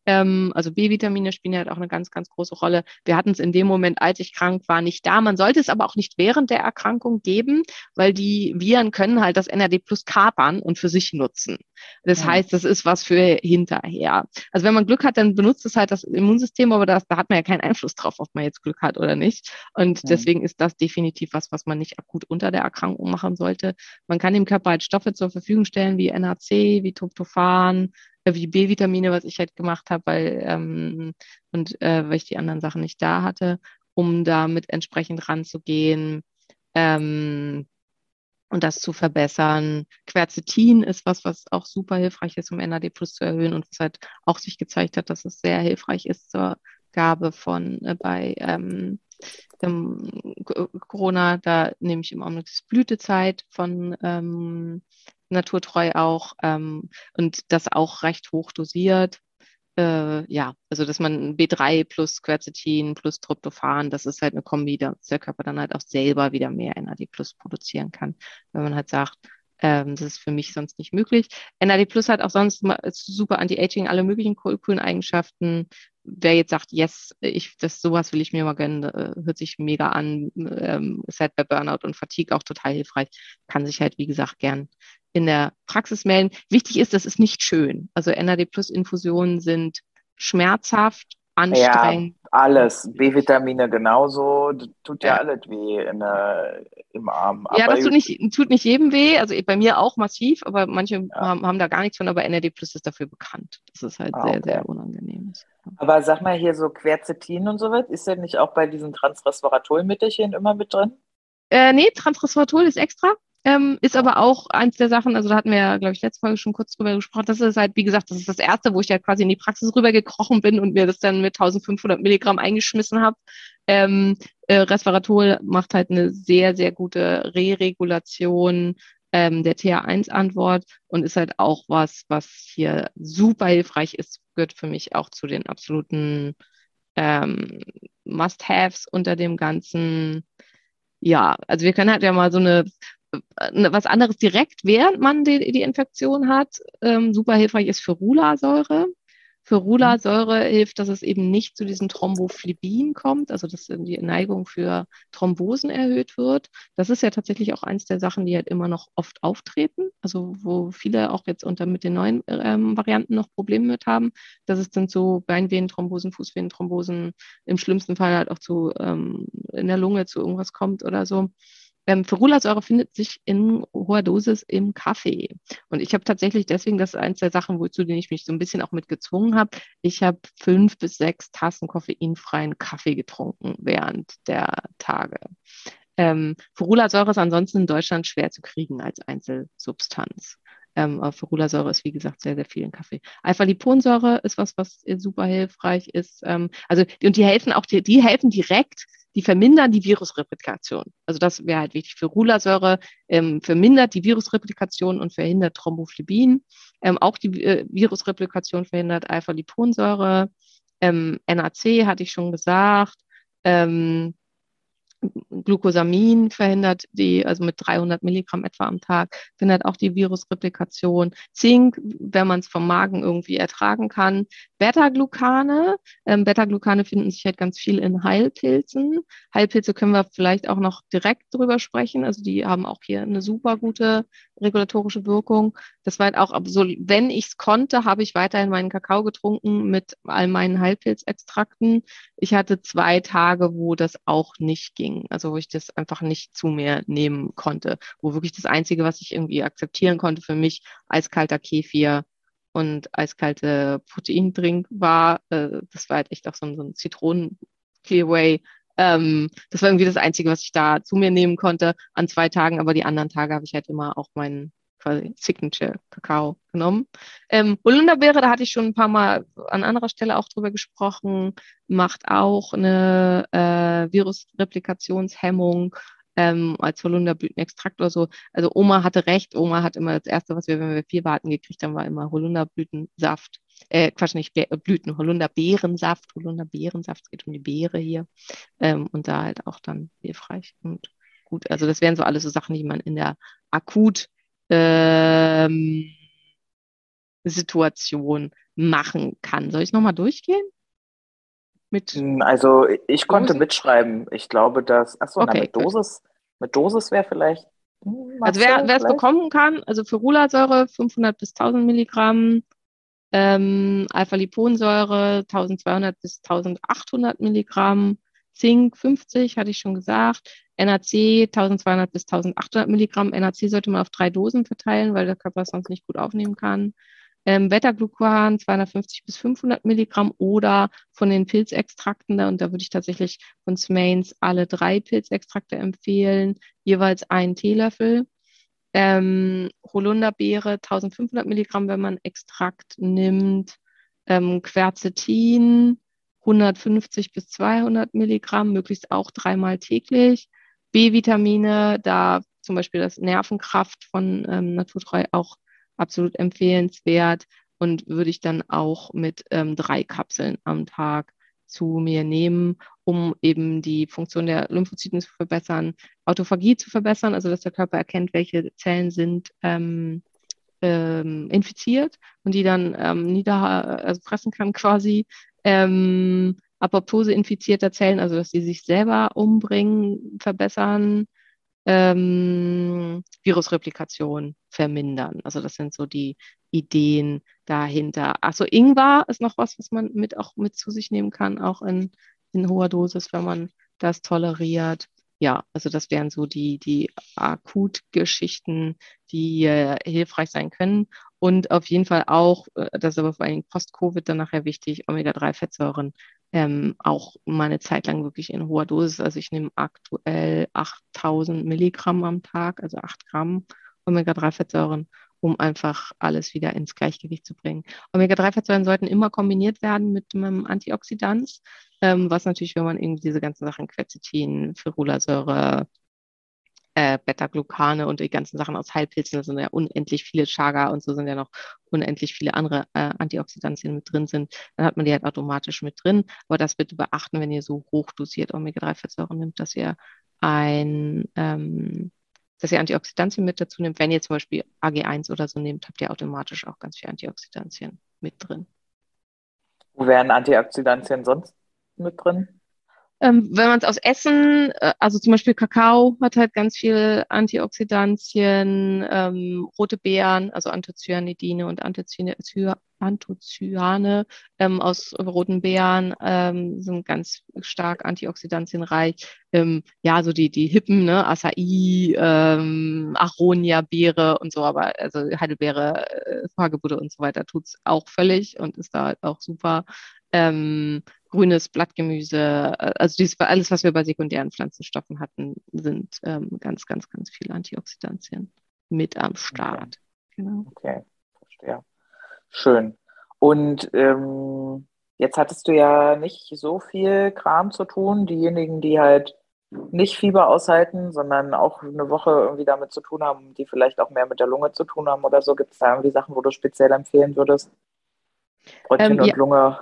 Ähm, also B-Vitamine spielen halt auch eine ganz, ganz große Rolle. Wir hatten es in dem Moment, als ich krank war, nicht da. Man sollte es aber auch nicht während der Erkrankung geben, weil die Viren können halt das NAD plus kapern und für sich nutzen. Das Ja. heißt, das ist was für hinterher. Also wenn man Glück hat, dann benutzt es halt das Immunsystem, aber das, da hat man ja keinen Einfluss drauf, ob man jetzt Glück hat oder nicht. Und Ja. deswegen ist das definitiv was, was man nicht akut unter der Erkrankung machen sollte. Man kann dem Körper halt Stoffe zur Verfügung stellen, wie NAC, wie Tryptophan, wie B-Vitamine, was ich halt gemacht habe, weil ähm, und äh, weil ich die anderen Sachen nicht da hatte, um damit entsprechend ranzugehen. Ähm, und das zu verbessern. Quercetin ist was, was auch super hilfreich ist, um NAD Plus zu erhöhen und was halt auch sich gezeigt hat, dass es sehr hilfreich ist zur Gabe von äh, bei ähm, Corona. Da nehme ich im Augenblick das Blütezeit von ähm, Naturtreu auch ähm, und das auch recht hoch dosiert. Äh, ja, also dass man B3 plus Quercetin plus Tryptophan, das ist halt eine Kombi, dass der Körper dann halt auch selber wieder mehr NAD plus produzieren kann, wenn man halt sagt, ähm, das ist für mich sonst nicht möglich. NAD plus hat auch sonst super Anti-Aging, alle möglichen cool- coolen Eigenschaften. Wer jetzt sagt, yes, ich, das sowas will ich mir mal gönnen, äh, hört sich mega an, ähm, ist halt bei Burnout und Fatigue auch total hilfreich, kann sich halt, wie gesagt, gern in der Praxis melden. Wichtig ist, das ist nicht schön. Also NAD plus Infusionen sind schmerzhaft, anstrengend. Alles. B-Vitamine genauso. Das tut ja, Ja. alles weh in der, im Arm. Ja, Aber das tut nicht, tut nicht jedem weh. Also bei mir auch massiv, aber manche Ja. haben, haben da gar nichts von, aber NAD Plus ist dafür bekannt. Das ist halt Ah, sehr, okay. sehr unangenehm. Aber sag mal hier so Quercetin und so was, ist der nicht auch bei diesen Transresveratrolmittelchen immer mit drin? Äh, nee, Transresveratrol ist extra. Ähm, ist aber auch eins der Sachen, also da hatten wir ja, glaube ich, letzte Folge schon kurz drüber gesprochen. Das ist halt, wie gesagt, das ist das erste, wo ich ja quasi in die Praxis rübergekrochen bin und mir das dann mit 1500 Milligramm eingeschmissen habe. Ähm, äh, Resveratrol macht halt eine sehr, sehr gute Re-Regulation ähm, der TH1-Antwort und ist halt auch was, was hier super hilfreich ist, gehört für mich auch zu den absoluten ähm, Must-Haves unter dem ganzen ja, also wir können halt ja mal so eine, eine was anderes direkt, während man die, die Infektion hat. Ähm, super hilfreich ist Ferulasäure. Ferulasäure hilft, dass es eben nicht zu diesen Thrombophlebien kommt, also dass die Neigung für Thrombosen erhöht wird. Das ist ja tatsächlich auch eins der Sachen, die halt immer noch oft auftreten, also wo viele auch jetzt unter mit den neuen ähm, Varianten noch Probleme mit haben, dass es dann zu Beinvenenthrombosen, Fußvenenthrombosen, im schlimmsten Fall halt auch zu ähm, in der Lunge zu irgendwas kommt oder so. Ähm, Ferulasäure findet sich in hoher Dosis im Kaffee. Und ich habe tatsächlich deswegen, das ist eins der Sachen, wozu denen ich mich so ein bisschen auch mit gezwungen habe. Ich habe fünf bis sechs Tassen koffeinfreien Kaffee getrunken während der Tage. Ähm, Ferulasäure ist ansonsten in Deutschland schwer zu kriegen als Einzelsubstanz. Ähm, Ferulasäure ist, wie gesagt, sehr, sehr viel in Kaffee. Alpha-Liponsäure ist was, was super hilfreich ist. Ähm, also, und die helfen auch, die, die helfen direkt die vermindern die Virusreplikation. Also das wäre halt wichtig. Ferulasäure ähm, vermindert die Virusreplikation und verhindert Thrombophlebin. Ähm, auch die äh, Virusreplikation verhindert Alpha-Liponsäure. Ähm, NAC hatte ich schon gesagt. Ähm, Glucosamin verhindert die, also mit 300 Milligramm etwa am Tag, verhindert auch die Virusreplikation. Zink, wenn man es vom Magen irgendwie ertragen kann. Beta-Glucane, ähm, Beta-Glucane finden sich halt ganz viel in Heilpilzen. Heilpilze können wir vielleicht auch noch direkt drüber sprechen. Also die haben auch hier eine super gute regulatorische Wirkung. Das war halt auch, so, wenn ich es konnte, habe ich weiterhin meinen Kakao getrunken mit all meinen Heilpilzextrakten. Ich hatte zwei Tage, wo das auch nicht ging. Also wo ich das einfach nicht zu mir nehmen konnte. Wo wirklich das Einzige, was ich irgendwie akzeptieren konnte für mich, eiskalter Kefir und eiskalte Proteindrink war. Äh, das war halt echt auch so ein, so ein Zitronen-Clearway. Ähm, das war irgendwie das Einzige, was ich da zu mir nehmen konnte an zwei Tagen, aber die anderen Tage habe ich halt immer auch meinen quasi Signature Kakao genommen. Ähm, Holunderbeere, da hatte ich schon ein paar Mal an anderer Stelle auch drüber gesprochen, macht auch eine äh, Virusreplikationshemmung ähm, als Holunderblütenextrakt oder so. Also Oma hatte recht, Oma hat immer das Erste, was wir, wenn wir vier Warten gekriegt haben, war immer Holunderblütensaft. Äh, Quatsch, nicht Be Blüten, Holunderbeerensaft, Holunderbeerensaft, es geht um die Beere hier. Ähm, und da halt auch dann hilfreich und gut. Also das wären so alles so Sachen, die man in der akut ähm, Situation machen kann. Soll ich nochmal durchgehen? Mit hm, also ich konnte Dosis? mitschreiben. Ich glaube, dass, achso, okay, na, mit Dosis, mit Dosis wäre vielleicht. Hm, also wer es bekommen kann, also für Rularsäure 500 bis 1000 Milligramm, ähm, Alpha-Liponsäure 1200 bis 1800 Milligramm, Zink 50, hatte ich schon gesagt, NAC 1200 bis 1800 Milligramm. NAC sollte man auf drei Dosen verteilen, weil der Körper es sonst nicht gut aufnehmen kann. Ähm, Beta-Glucan 250 bis 500 Milligramm oder von den Pilzextrakten, und da würde ich tatsächlich von Smains alle drei Pilzextrakte empfehlen, jeweils einen Teelöffel. Ähm, Holunderbeere 1500 Milligramm, wenn man Extrakt nimmt. Ähm, Quercetin 150 bis 200 Milligramm, möglichst auch dreimal täglich. B-Vitamine, da zum Beispiel das Nervenkraft von ähm, Naturtreu auch absolut empfehlenswert und würde ich dann auch mit ähm, drei Kapseln am Tag zu mir nehmen, um eben die Funktion der Lymphozyten zu verbessern, Autophagie zu verbessern, also dass der Körper erkennt, welche Zellen sind ähm, ähm, infiziert und die dann ähm, nieder, also fressen kann quasi. Ähm, Apoptose infizierter Zellen, also dass sie sich selber umbringen, verbessern, ähm, Virusreplikation vermindern. Also das sind so die Ideen dahinter. Achso, Ingwer ist noch was, was man mit auch mit zu sich nehmen kann, auch in, in hoher Dosis, wenn man das toleriert. Ja, also das wären so die, die Akutgeschichten, die äh, hilfreich sein können. Und auf jeden Fall auch, äh, das ist aber vor allem Post-Covid dann nachher wichtig, Omega-3-Fettsäuren ähm, auch mal eine Zeit lang wirklich in hoher Dosis. Also ich nehme aktuell 8000 Milligramm am Tag, also 8 Gramm Omega-3-Fettsäuren, um einfach alles wieder ins Gleichgewicht zu bringen. Omega-3-Fettsäuren sollten immer kombiniert werden mit einem Antioxidant, ähm, was natürlich, wenn man irgendwie diese ganzen Sachen, Quercetin, Ferulasäure, äh, Beta-Glucane und die ganzen Sachen aus Heilpilzen, da sind ja unendlich viele Chaga und so sind ja noch unendlich viele andere äh, Antioxidantien mit drin sind, dann hat man die halt automatisch mit drin. Aber das bitte beachten, wenn ihr so hochdosiert Omega-3-Fettsäuren nimmt, dass ihr ein ähm, dass ihr Antioxidantien mit dazu nehmt. Wenn ihr zum Beispiel AG1 oder so nehmt, habt ihr automatisch auch ganz viel Antioxidantien mit drin. Wo wären Antioxidantien sonst mit drin? Ähm, wenn man es aus Essen, äh, also zum Beispiel Kakao hat halt ganz viel Antioxidantien, ähm, rote Beeren, also Anthocyanidine und Anthocyane ähm, aus roten Beeren ähm, sind ganz stark antioxidantienreich. Ähm, ja, so die, die Hippen, ne, Acai, ähm, Aronia-Beere und so, aber also Heidelbeere, äh, und so weiter tut's auch völlig und ist da halt auch super. Ähm, grünes Blattgemüse, äh, also dieses, alles, was wir bei sekundären Pflanzenstoffen hatten, sind ähm, ganz, ganz, ganz viele Antioxidantien mit am Start. Okay, genau. okay. verstehe. Schön. Und ähm, jetzt hattest du ja nicht so viel Kram zu tun. Diejenigen, die halt nicht Fieber aushalten, sondern auch eine Woche irgendwie damit zu tun haben, die vielleicht auch mehr mit der Lunge zu tun haben oder so, gibt es da irgendwie Sachen, wo du speziell empfehlen würdest? Bräutchen ähm, und ja. Lunge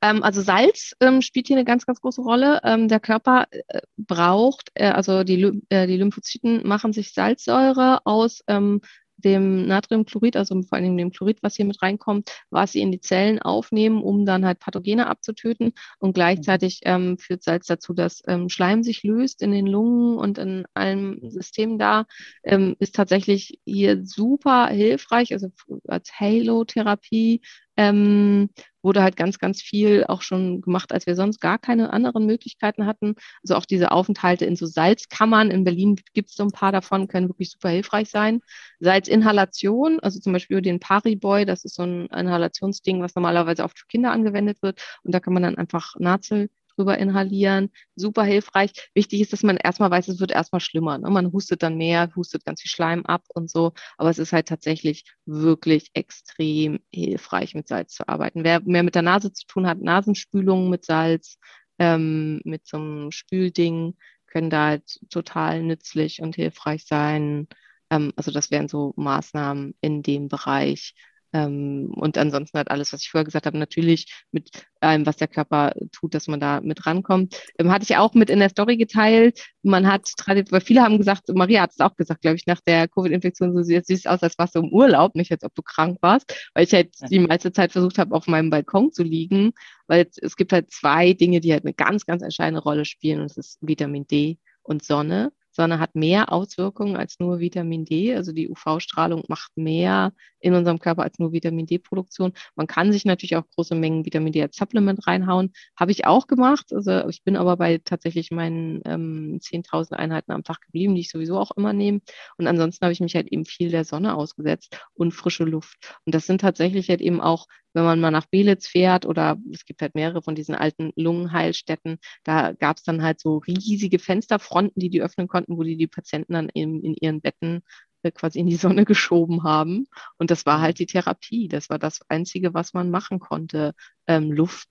ähm, also Salz ähm, spielt hier eine ganz, ganz große Rolle. Ähm, der Körper äh, braucht, äh, also die, äh, die Lymphozyten machen sich Salzsäure aus ähm, dem Natriumchlorid, also vor allem dem Chlorid, was hier mit reinkommt, was sie in die Zellen aufnehmen, um dann halt Pathogene abzutöten. Und gleichzeitig ähm, führt Salz dazu, dass ähm, Schleim sich löst in den Lungen und in allen Systemen da. Ähm, ist tatsächlich hier super hilfreich, also als Halo-Therapie ähm, wurde halt ganz, ganz viel auch schon gemacht, als wir sonst gar keine anderen Möglichkeiten hatten. Also auch diese Aufenthalte in so Salzkammern. In Berlin gibt es so ein paar davon, können wirklich super hilfreich sein. Salzinhalation, also zum Beispiel den Pariboy, das ist so ein Inhalationsding, was normalerweise auch für Kinder angewendet wird. Und da kann man dann einfach Nazel drüber inhalieren. Super hilfreich. Wichtig ist, dass man erstmal weiß, es wird erstmal schlimmer. Ne? Man hustet dann mehr, hustet ganz viel Schleim ab und so. Aber es ist halt tatsächlich wirklich extrem hilfreich, mit Salz zu arbeiten. Wer mehr mit der Nase zu tun hat, Nasenspülungen mit Salz, ähm, mit so einem Spülding, können da halt total nützlich und hilfreich sein. Ähm, also das wären so Maßnahmen in dem Bereich. Ähm, und ansonsten halt alles, was ich vorher gesagt habe, natürlich mit allem, was der Körper tut, dass man da mit rankommt. Ähm, hatte ich auch mit in der Story geteilt. Man hat, weil viele haben gesagt, Maria hat es auch gesagt, glaube ich, nach der Covid-Infektion, so sieht es aus, als warst du im Urlaub, nicht als ob du krank warst, weil ich halt die meiste Zeit versucht habe, auf meinem Balkon zu liegen, weil es, es gibt halt zwei Dinge, die halt eine ganz, ganz entscheidende Rolle spielen und das ist Vitamin D und Sonne. Sonne hat mehr Auswirkungen als nur Vitamin D. Also die UV-Strahlung macht mehr in unserem Körper als nur Vitamin D-Produktion. Man kann sich natürlich auch große Mengen Vitamin D als Supplement reinhauen. Habe ich auch gemacht. Also ich bin aber bei tatsächlich meinen ähm, 10.000 Einheiten am Tag geblieben, die ich sowieso auch immer nehme. Und ansonsten habe ich mich halt eben viel der Sonne ausgesetzt und frische Luft. Und das sind tatsächlich halt eben auch wenn man mal nach Belitz fährt oder es gibt halt mehrere von diesen alten Lungenheilstätten, da gab es dann halt so riesige Fensterfronten, die die öffnen konnten, wo die die Patienten dann in, in ihren Betten äh, quasi in die Sonne geschoben haben. Und das war halt die Therapie. Das war das Einzige, was man machen konnte. Ähm, Luft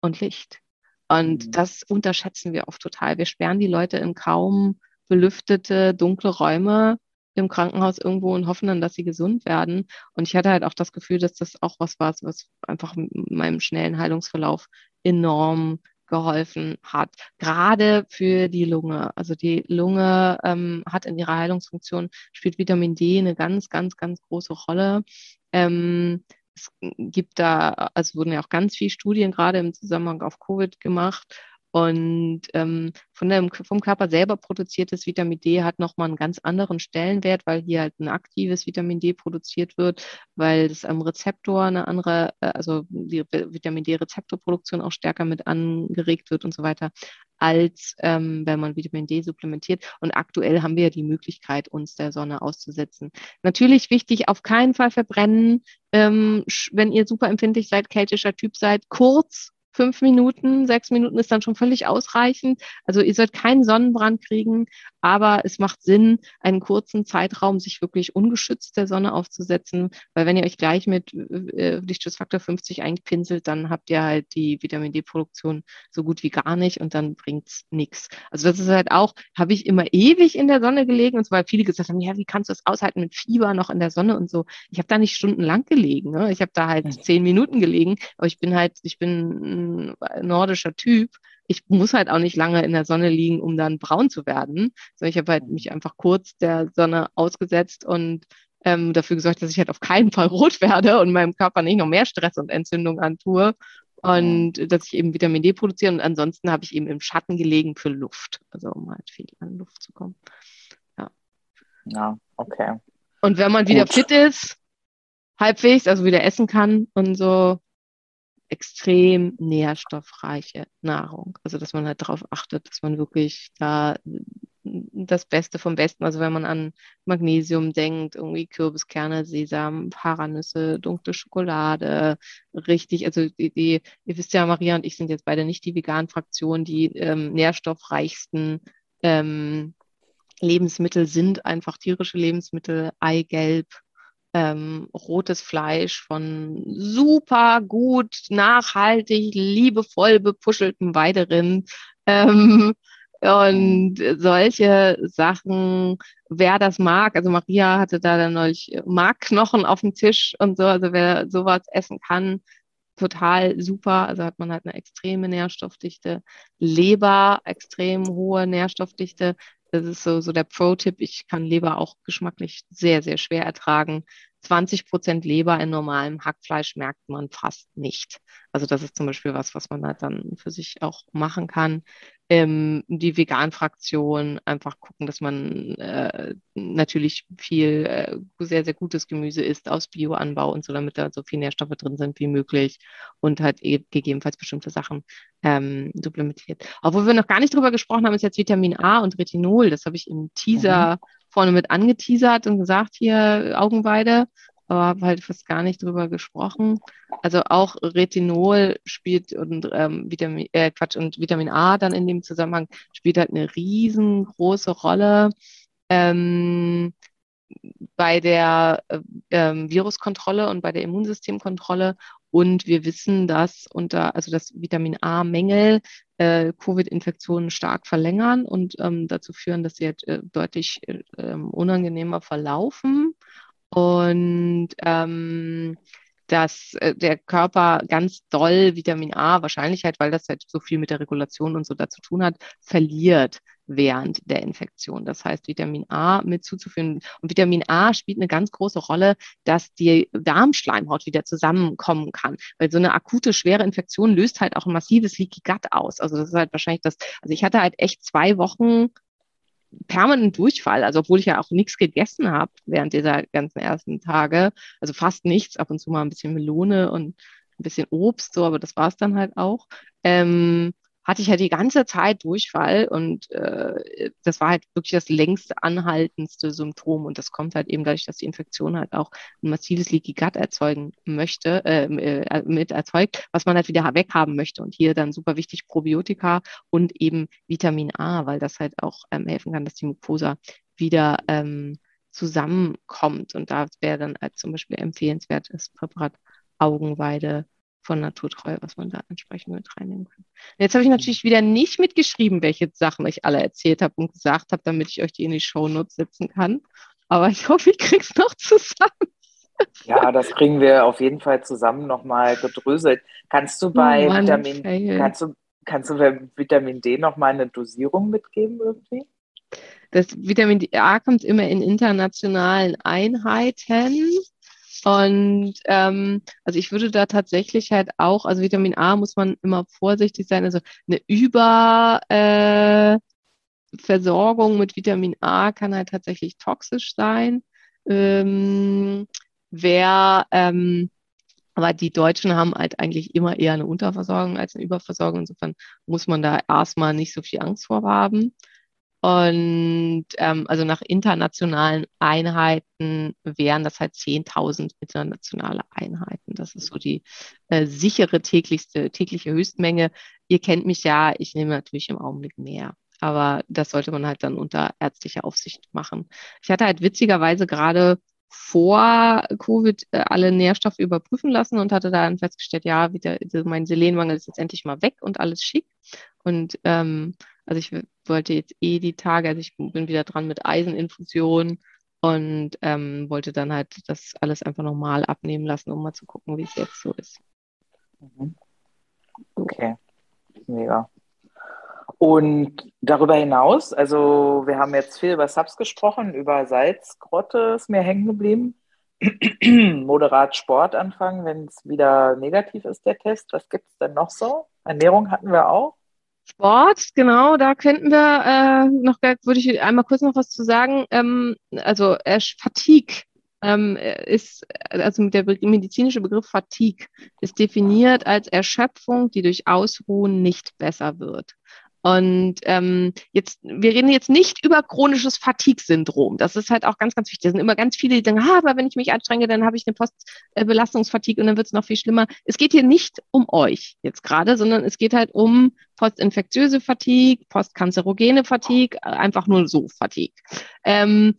und Licht. Und mhm. das unterschätzen wir oft total. Wir sperren die Leute in kaum belüftete, dunkle Räume im Krankenhaus irgendwo und hoffen dann, dass sie gesund werden. Und ich hatte halt auch das Gefühl, dass das auch was war, was einfach meinem schnellen Heilungsverlauf enorm geholfen hat. Gerade für die Lunge. Also die Lunge ähm, hat in ihrer Heilungsfunktion, spielt Vitamin D eine ganz, ganz, ganz große Rolle. Ähm, es gibt da, also wurden ja auch ganz viele Studien gerade im Zusammenhang auf Covid gemacht und ähm, von dem, vom Körper selber produziertes Vitamin D hat nochmal einen ganz anderen Stellenwert, weil hier halt ein aktives Vitamin D produziert wird, weil das am Rezeptor eine andere, äh, also die Vitamin D-Rezeptorproduktion auch stärker mit angeregt wird und so weiter, als ähm, wenn man Vitamin D supplementiert. Und aktuell haben wir ja die Möglichkeit, uns der Sonne auszusetzen. Natürlich wichtig, auf keinen Fall verbrennen. Ähm, wenn ihr super empfindlich seid, keltischer Typ seid, kurz fünf Minuten, sechs Minuten ist dann schon völlig ausreichend. Also ihr sollt keinen Sonnenbrand kriegen, aber es macht Sinn, einen kurzen Zeitraum sich wirklich ungeschützt der Sonne aufzusetzen, weil wenn ihr euch gleich mit äh, Lichtschutzfaktor 50 einpinselt, dann habt ihr halt die Vitamin D-Produktion so gut wie gar nicht und dann bringt's nichts. Also das ist halt auch, habe ich immer ewig in der Sonne gelegen und weil viele gesagt haben, ja, wie kannst du das aushalten mit Fieber noch in der Sonne und so. Ich habe da nicht stundenlang gelegen. Ne? Ich habe da halt zehn Minuten gelegen, aber ich bin halt, ich bin ein nordischer Typ ich muss halt auch nicht lange in der Sonne liegen, um dann braun zu werden, sondern ich habe halt mich einfach kurz der Sonne ausgesetzt und ähm, dafür gesorgt, dass ich halt auf keinen Fall rot werde und meinem Körper nicht noch mehr Stress und Entzündung antue und dass ich eben Vitamin D produziere und ansonsten habe ich eben im Schatten gelegen für Luft, also um halt viel an Luft zu kommen. Ja, ja okay. Und wenn man Gut. wieder fit ist, halbwegs, also wieder essen kann und so, extrem nährstoffreiche Nahrung. Also dass man halt darauf achtet, dass man wirklich da das Beste vom Besten, also wenn man an Magnesium denkt, irgendwie Kürbiskerne, Sesam, Paranüsse, dunkle Schokolade, richtig, also die, die, ihr wisst ja, Maria und ich sind jetzt beide nicht die veganen Fraktion, die ähm, nährstoffreichsten ähm, Lebensmittel sind einfach tierische Lebensmittel, Eigelb, ähm, rotes Fleisch von super gut, nachhaltig, liebevoll bepuscheltem Weiderind. Ähm, und solche Sachen, wer das mag, also Maria hatte da dann neulich Markknochen auf dem Tisch und so, also wer sowas essen kann, total super. Also hat man halt eine extreme Nährstoffdichte. Leber, extrem hohe Nährstoffdichte. Das ist so, so der Pro-Tipp. Ich kann Leber auch geschmacklich sehr, sehr schwer ertragen. 20 Prozent Leber in normalem Hackfleisch merkt man fast nicht. Also das ist zum Beispiel was, was man halt dann für sich auch machen kann. Ähm, die Vegan-Fraktion einfach gucken, dass man äh, natürlich viel äh, sehr, sehr gutes Gemüse isst aus Bioanbau und so, damit da so viele Nährstoffe drin sind wie möglich und halt e gegebenenfalls bestimmte Sachen ähm, supplementiert. Obwohl wir noch gar nicht drüber gesprochen haben, ist jetzt Vitamin A und Retinol. Das habe ich im Teaser mhm vorne mit angeteasert und gesagt, hier Augenweide, aber habe halt fast gar nicht drüber gesprochen. Also auch Retinol spielt und ähm, Vitamin, äh, Quatsch, und Vitamin A dann in dem Zusammenhang spielt halt eine riesengroße Rolle. Ähm, bei der äh, ähm, Viruskontrolle und bei der Immunsystemkontrolle. Und wir wissen, dass unter, also dass Vitamin A-Mängel äh, Covid-Infektionen stark verlängern und ähm, dazu führen, dass sie halt, äh, deutlich äh, ähm, unangenehmer verlaufen. Und ähm, dass äh, der Körper ganz doll Vitamin A, wahrscheinlich halt, weil das halt so viel mit der Regulation und so da zu tun hat, verliert während der Infektion. Das heißt, Vitamin A mit zuzuführen. Und Vitamin A spielt eine ganz große Rolle, dass die Darmschleimhaut wieder zusammenkommen kann. Weil so eine akute, schwere Infektion löst halt auch ein massives Leaky Gut aus. Also das ist halt wahrscheinlich das, also ich hatte halt echt zwei Wochen permanent Durchfall, also obwohl ich ja auch nichts gegessen habe während dieser ganzen ersten Tage, also fast nichts, ab und zu mal ein bisschen Melone und ein bisschen Obst, so, aber das war es dann halt auch. Ähm, hatte ich halt die ganze Zeit Durchfall und äh, das war halt wirklich das längste anhaltendste Symptom und das kommt halt eben dadurch, dass die Infektion halt auch ein massives Leaky Gut erzeugen möchte, äh, äh, mit erzeugt, was man halt wieder weghaben möchte. Und hier dann super wichtig Probiotika und eben Vitamin A, weil das halt auch ähm, helfen kann, dass die Mucosa wieder ähm, zusammenkommt. Und da wäre dann als zum Beispiel empfehlenswertes Präparat Augenweide von Naturtreu, was man da entsprechend mit reinnehmen kann. Jetzt habe ich natürlich wieder nicht mitgeschrieben, welche Sachen ich alle erzählt habe und gesagt habe, damit ich euch die in die Shownotes setzen kann. Aber ich hoffe, ich kriege es noch zusammen. Ja, das kriegen wir auf jeden Fall zusammen nochmal gedröselt. Kannst du bei oh Mann, Vitamin, kannst du, kannst du bei Vitamin D nochmal eine Dosierung mitgeben irgendwie? Das Vitamin A kommt immer in internationalen Einheiten. Und ähm, also ich würde da tatsächlich halt auch, also Vitamin A muss man immer vorsichtig sein. Also eine Überversorgung äh, mit Vitamin A kann halt tatsächlich toxisch sein. Ähm, wer ähm, aber die Deutschen haben halt eigentlich immer eher eine Unterversorgung als eine Überversorgung. Insofern muss man da erstmal nicht so viel Angst vor haben. Und ähm, also nach internationalen Einheiten wären das halt 10.000 internationale Einheiten. Das ist so die äh, sichere täglichste, tägliche Höchstmenge. Ihr kennt mich ja, ich nehme natürlich im Augenblick mehr. Aber das sollte man halt dann unter ärztlicher Aufsicht machen. Ich hatte halt witzigerweise gerade vor Covid äh, alle Nährstoffe überprüfen lassen und hatte dann festgestellt, ja, wieder, mein Selenmangel ist jetzt endlich mal weg und alles schick. Und ähm, also ich wollte jetzt eh die Tage, also ich bin wieder dran mit Eiseninfusion und ähm, wollte dann halt das alles einfach nochmal abnehmen lassen, um mal zu gucken, wie es jetzt so ist. Mhm. Okay, mega. Und darüber hinaus, also wir haben jetzt viel über Subs gesprochen, über Salzgrotte ist mir hängen geblieben. Moderat Sport anfangen, wenn es wieder negativ ist, der Test. Was gibt es denn noch so? Ernährung hatten wir auch. Sport, genau, da könnten wir äh, noch, würde ich einmal kurz noch was zu sagen. Ähm, also äh, Fatigue ähm, ist, also der medizinische Begriff Fatigue ist definiert als Erschöpfung, die durch Ausruhen nicht besser wird. Und ähm, jetzt, wir reden jetzt nicht über chronisches Fatigue-Syndrom. Das ist halt auch ganz, ganz wichtig. Es sind immer ganz viele, die denken, ah, aber wenn ich mich anstrenge, dann habe ich eine Postbelastungsfatigue und dann wird es noch viel schlimmer. Es geht hier nicht um euch jetzt gerade, sondern es geht halt um postinfektiöse Fatigue, postkanzerogene Fatigue, einfach nur so Fatigue. Ähm,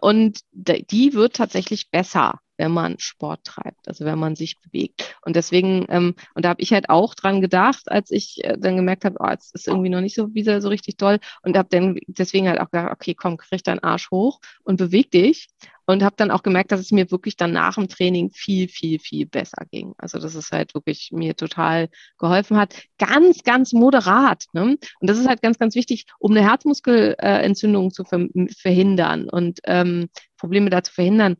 und die wird tatsächlich besser wenn man Sport treibt, also wenn man sich bewegt. Und deswegen, ähm, und da habe ich halt auch dran gedacht, als ich äh, dann gemerkt habe, oh, jetzt ist irgendwie noch nicht so wieder so richtig toll und habe dann deswegen halt auch gedacht, okay, komm, krieg deinen Arsch hoch und beweg dich und habe dann auch gemerkt, dass es mir wirklich dann nach dem Training viel, viel, viel besser ging. Also dass es halt wirklich mir total geholfen hat. Ganz, ganz moderat. Ne? Und das ist halt ganz, ganz wichtig, um eine Herzmuskelentzündung zu verhindern und ähm, Probleme da zu verhindern,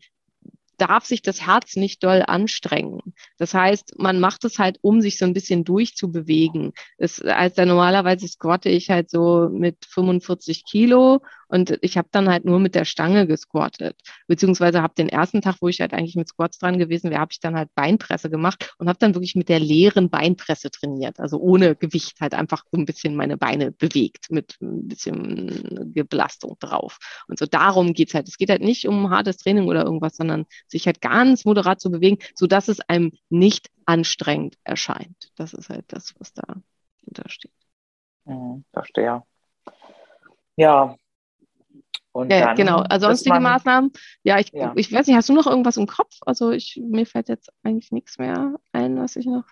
darf sich das Herz nicht doll anstrengen. Das heißt, man macht es halt, um sich so ein bisschen durchzubewegen. Das, als normalerweise squatte ich halt so mit 45 Kilo und ich habe dann halt nur mit der Stange gesquattet. Beziehungsweise habe den ersten Tag, wo ich halt eigentlich mit Squats dran gewesen wäre, habe ich dann halt Beinpresse gemacht und habe dann wirklich mit der leeren Beinpresse trainiert. Also ohne Gewicht halt einfach so ein bisschen meine Beine bewegt mit ein bisschen Belastung drauf. Und so darum geht's halt. Es geht halt nicht um hartes Training oder irgendwas, sondern sich halt ganz moderat zu bewegen, sodass es einem nicht anstrengend erscheint. Das ist halt das, was da hintersteht. Mhm, verstehe. Ja, und ja, genau. Also sonstige man, Maßnahmen. Ja ich, ja. ich weiß nicht, hast du noch irgendwas im Kopf? Also ich, mir fällt jetzt eigentlich nichts mehr ein, was ich noch.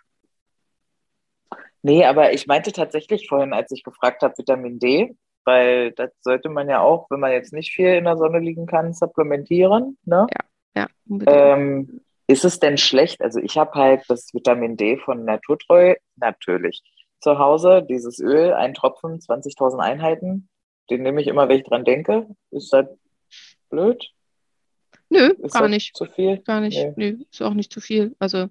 Nee, aber ich meinte tatsächlich vorhin, als ich gefragt habe, Vitamin D, weil das sollte man ja auch, wenn man jetzt nicht viel in der Sonne liegen kann, supplementieren. Ne? Ja. Ja. Ähm, ist es denn schlecht? Also ich habe halt das Vitamin D von Naturtreu natürlich zu Hause, dieses Öl, ein Tropfen, 20.000 Einheiten. Den nehme ich immer, wenn ich dran denke. Ist das blöd? Nö, Ist gar nicht. zu viel? Gar nicht. Nee. Nö, ist auch nicht zu viel. Also,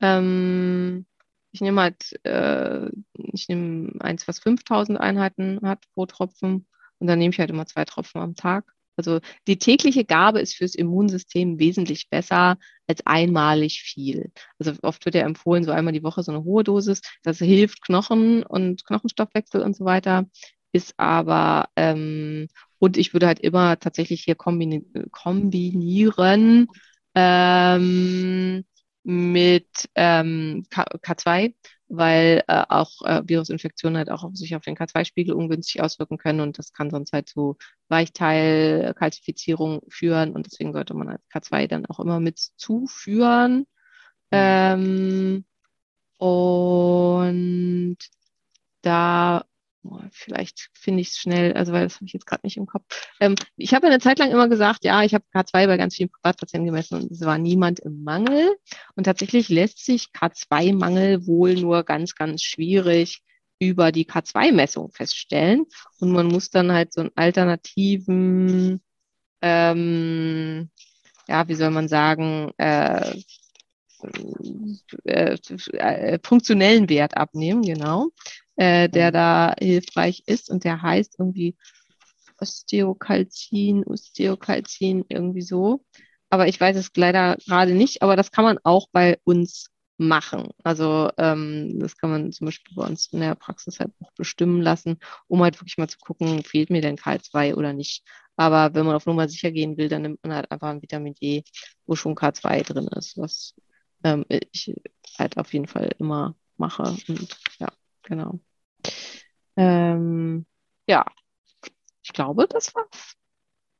ähm, ich nehme halt, äh, ich nehme eins, was 5000 Einheiten hat pro Tropfen. Und dann nehme ich halt immer zwei Tropfen am Tag. Also die tägliche Gabe ist fürs Immunsystem wesentlich besser als einmalig viel. Also oft wird ja empfohlen, so einmal die Woche so eine hohe Dosis. Das hilft Knochen und Knochenstoffwechsel und so weiter. Ist aber, ähm, und ich würde halt immer tatsächlich hier kombini kombinieren ähm, mit ähm, K K2, weil äh, auch äh, Virusinfektionen halt auch auf sich auf den K2-Spiegel ungünstig auswirken können und das kann sonst halt zu Weichteilkalzifizierung führen und deswegen sollte man halt K2 dann auch immer mit zuführen. Ähm, und da boah, vielleicht finde ich es schnell, also weil das habe ich jetzt gerade nicht im Kopf. Ähm, ich habe eine Zeit lang immer gesagt, ja, ich habe K2 bei ganz vielen Privatpatienten gemessen und es war niemand im Mangel. Und tatsächlich lässt sich K2-Mangel wohl nur ganz, ganz schwierig über die K2-Messung feststellen. Und man muss dann halt so einen alternativen, ähm, ja, wie soll man sagen, äh, äh, äh, funktionellen Wert abnehmen, genau, äh, der da hilfreich ist und der heißt irgendwie Osteokalzin, Osteokalzin, irgendwie so. Aber ich weiß es leider gerade nicht, aber das kann man auch bei uns machen. Also ähm, das kann man zum Beispiel bei uns in der Praxis halt auch bestimmen lassen, um halt wirklich mal zu gucken, fehlt mir denn K2 oder nicht. Aber wenn man auf Nummer sicher gehen will, dann nimmt man halt einfach ein Vitamin D, wo schon K2 drin ist, was ähm, ich halt auf jeden Fall immer mache. Und ja, genau. Ähm, ja, ich glaube, das war's.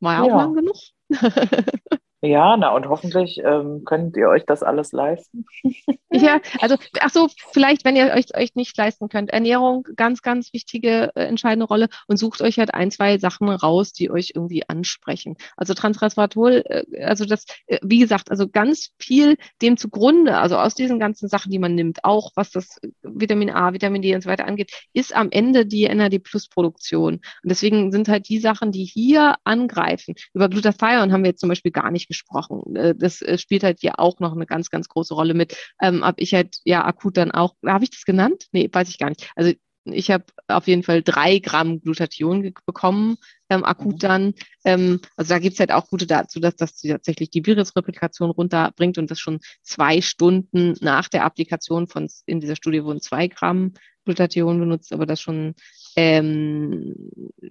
War ja auch lang genug. Ja, na und hoffentlich ähm, könnt ihr euch das alles leisten. Ja, also, ach so, vielleicht, wenn ihr euch, euch nicht leisten könnt. Ernährung, ganz, ganz wichtige, äh, entscheidende Rolle und sucht euch halt ein, zwei Sachen raus, die euch irgendwie ansprechen. Also Transresveratrol, äh, also das, äh, wie gesagt, also ganz viel dem zugrunde, also aus diesen ganzen Sachen, die man nimmt, auch was das Vitamin A, Vitamin D und so weiter angeht, ist am Ende die NAD-Plus-Produktion. Und deswegen sind halt die Sachen, die hier angreifen. Über Glutathion haben wir jetzt zum Beispiel gar nicht gesprochen. Äh, Das äh, spielt halt hier auch noch eine ganz, ganz große Rolle mit. Ähm, habe ich halt ja akut dann auch, habe ich das genannt? Nee, weiß ich gar nicht. Also ich habe auf jeden Fall drei Gramm Glutathion bekommen, ähm, akut Mhm. dann. Ähm, also da gibt's halt auch gute dazu, dass das tatsächlich die Virusreplikation runterbringt und das schon zwei Stunden nach der Applikation von, in dieser Studie wurden zwei Gramm Glutathion benutzt, aber das schon ähm,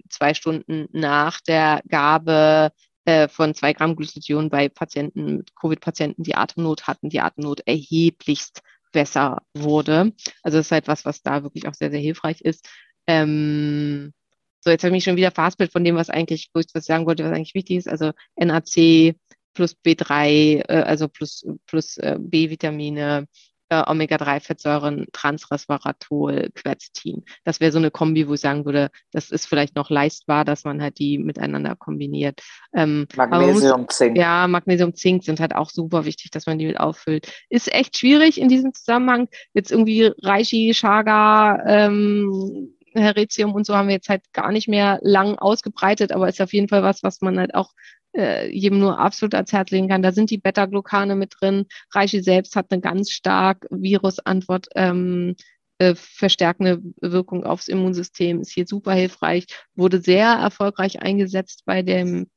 zwei Stunden nach der Gabe äh, von zwei Gramm Glutathion bei Patienten, Covid-Patienten, die Atemnot hatten, die Atemnot erheblichst besser wurde. Also das ist halt was, was da wirklich auch sehr, sehr hilfreich ist. Ähm, so, jetzt habe ich mich schon wieder verhaspelt von dem, was eigentlich, wo ich was sagen wollte, was eigentlich wichtig ist. Also NAC plus B3, äh, also plus, plus äh, B-Vitamine, äh, Omega-3-Fettsäuren, Transresveratrol, Quercetin. Das wäre so eine Kombi, wo ich sagen würde, das ist vielleicht noch leistbar, dass man halt die miteinander kombiniert. Ähm, man muss- Magnesium, Zink. ja, Magnesium, Zink sind halt auch super wichtig, dass man die mit auffüllt. Ist echt schwierig in diesem Zusammenhang. Jetzt irgendwie Reishi, Chaga, ähm, Heretium und so haben wir jetzt halt gar nicht mehr lang ausgebreitet, aber ist auf jeden Fall was, was man halt auch äh, jedem nur absolut ans Herz legen kann. Da sind die Beta-Glucane mit drin. Reishi selbst hat eine ganz stark Virusantwort ähm, äh, verstärkende Wirkung aufs Immunsystem, ist hier super hilfreich, wurde sehr erfolgreich eingesetzt bei dem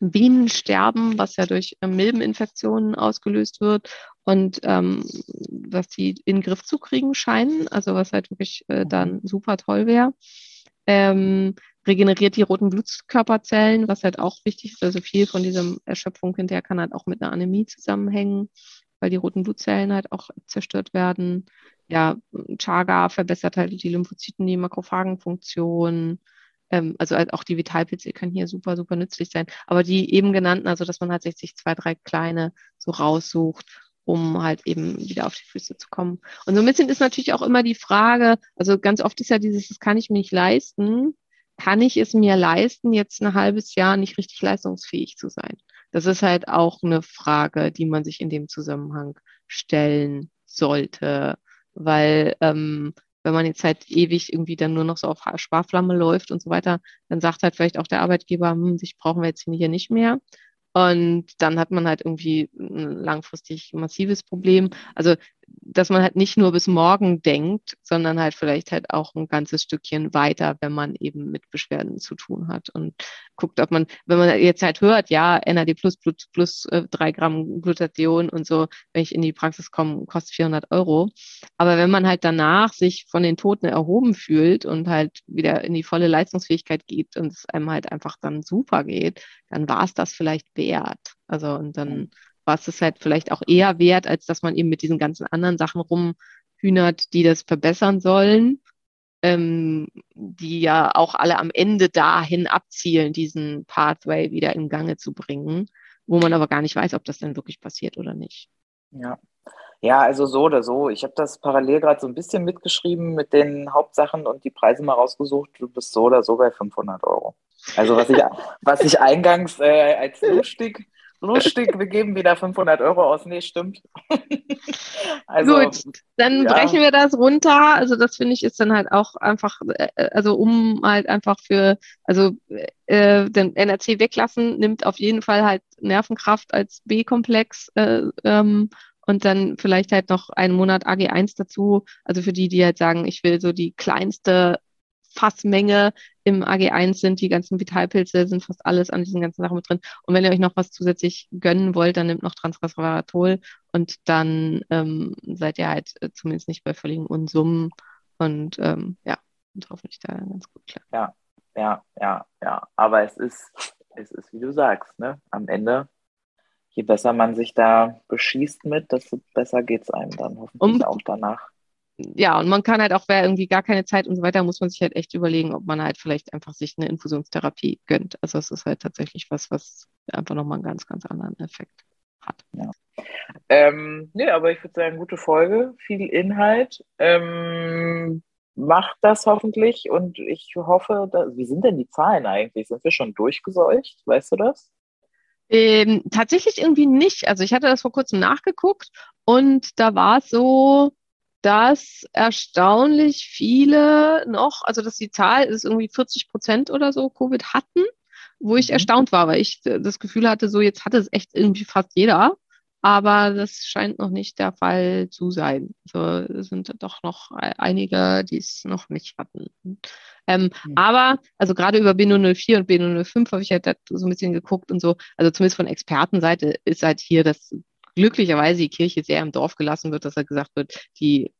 Bienensterben, was ja durch äh, Milbeninfektionen ausgelöst wird und ähm, was die in den Griff zu kriegen scheinen, also was halt wirklich äh, dann super toll wäre. Ähm, regeneriert die roten Blutkörperzellen, was halt auch wichtig ist. Also viel von dieser Erschöpfung hinterher kann halt auch mit einer Anämie zusammenhängen, weil die roten Blutzellen halt auch zerstört werden. Ja, Chaga verbessert halt die Lymphozyten, die Makrophagenfunktion. Ähm, also halt auch die Vital-PC kann hier super, super nützlich sein. Aber die eben genannten, also dass man halt sich zwei, drei kleine so raussucht, um halt eben wieder auf die Füße zu kommen. Und so ein bisschen ist natürlich auch immer die Frage, also ganz oft ist ja dieses, das kann ich mir nicht leisten. Kann ich es mir leisten, jetzt ein halbes Jahr nicht richtig leistungsfähig zu sein? Das ist halt auch eine Frage, die man sich in dem Zusammenhang stellen sollte, weil ähm, wenn man jetzt halt ewig irgendwie dann nur noch so auf Sparflamme läuft und so weiter, dann sagt halt vielleicht auch der Arbeitgeber, hm, sich brauchen wir jetzt hier nicht mehr. Und dann hat man halt irgendwie ein langfristig massives Problem. Also dass man halt nicht nur bis morgen denkt, sondern halt vielleicht halt auch ein ganzes Stückchen weiter, wenn man eben mit Beschwerden zu tun hat und guckt, ob man, wenn man jetzt halt hört, ja, NAD plus, plus, plus äh, drei Gramm Glutathion und so, wenn ich in die Praxis komme, kostet 400 Euro. Aber wenn man halt danach sich von den Toten erhoben fühlt und halt wieder in die volle Leistungsfähigkeit geht und es einem halt einfach dann super geht, dann war es das vielleicht wert. Also und dann was es halt vielleicht auch eher wert, als dass man eben mit diesen ganzen anderen Sachen rumhühnert, die das verbessern sollen, ähm, die ja auch alle am Ende dahin abzielen, diesen Pathway wieder in Gange zu bringen, wo man aber gar nicht weiß, ob das denn wirklich passiert oder nicht. Ja. Ja, also so oder so. Ich habe das parallel gerade so ein bisschen mitgeschrieben mit den Hauptsachen und die Preise mal rausgesucht. Du bist so oder so bei 500 Euro. Also was ich, was ich eingangs äh, als lustig lustig, wir geben wieder 500 Euro aus. Nee, stimmt. also, Gut, dann ja. brechen wir das runter. Also das finde ich ist dann halt auch einfach, äh, also um halt einfach für, also äh, den NRC weglassen, nimmt auf jeden Fall halt Nervenkraft als B-Komplex äh, ähm, und dann vielleicht halt noch einen Monat AG1 dazu. Also für die, die halt sagen, ich will so die kleinste Fassmenge im AG1 sind, die ganzen Vitalpilze sind fast alles an diesen ganzen Sachen mit drin. Und wenn ihr euch noch was zusätzlich gönnen wollt, dann nehmt noch Transresveratrol und dann ähm, seid ihr halt äh, zumindest nicht bei völligen Unsummen und ähm, ja, und hoffentlich da ganz gut klar. Ja, ja, ja, ja. Aber es ist, es ist, wie du sagst, ne? Am Ende je besser man sich da beschießt mit, desto besser geht es einem dann hoffentlich um, auch danach ja, und man kann halt auch, wer irgendwie gar keine Zeit und so weiter, muss man sich halt echt überlegen, ob man halt vielleicht einfach sich eine Infusionstherapie gönnt. Also es ist halt tatsächlich was, was einfach nochmal einen ganz, ganz anderen Effekt hat. Ja. Ähm, nee, aber ich würde sagen, gute Folge, viel Inhalt. Ähm, macht das hoffentlich und ich hoffe, dass, wie sind denn die Zahlen eigentlich? Sind wir schon durchgeseucht? Weißt du das? Ähm, tatsächlich irgendwie nicht. Also ich hatte das vor kurzem nachgeguckt und da war es so, dass erstaunlich viele noch, also dass die Zahl ist irgendwie 40 Prozent oder so Covid hatten, wo ich mhm. erstaunt war, weil ich das Gefühl hatte, so jetzt hatte es echt irgendwie fast jeder. Aber das scheint noch nicht der Fall zu sein. Also es sind doch noch einige, die es noch nicht hatten. Ähm, mhm. Aber, also gerade über B004 und B005 habe ich halt so ein bisschen geguckt und so, also zumindest von Expertenseite ist halt hier das glücklicherweise die Kirche sehr im Dorf gelassen wird, dass halt gesagt wird, die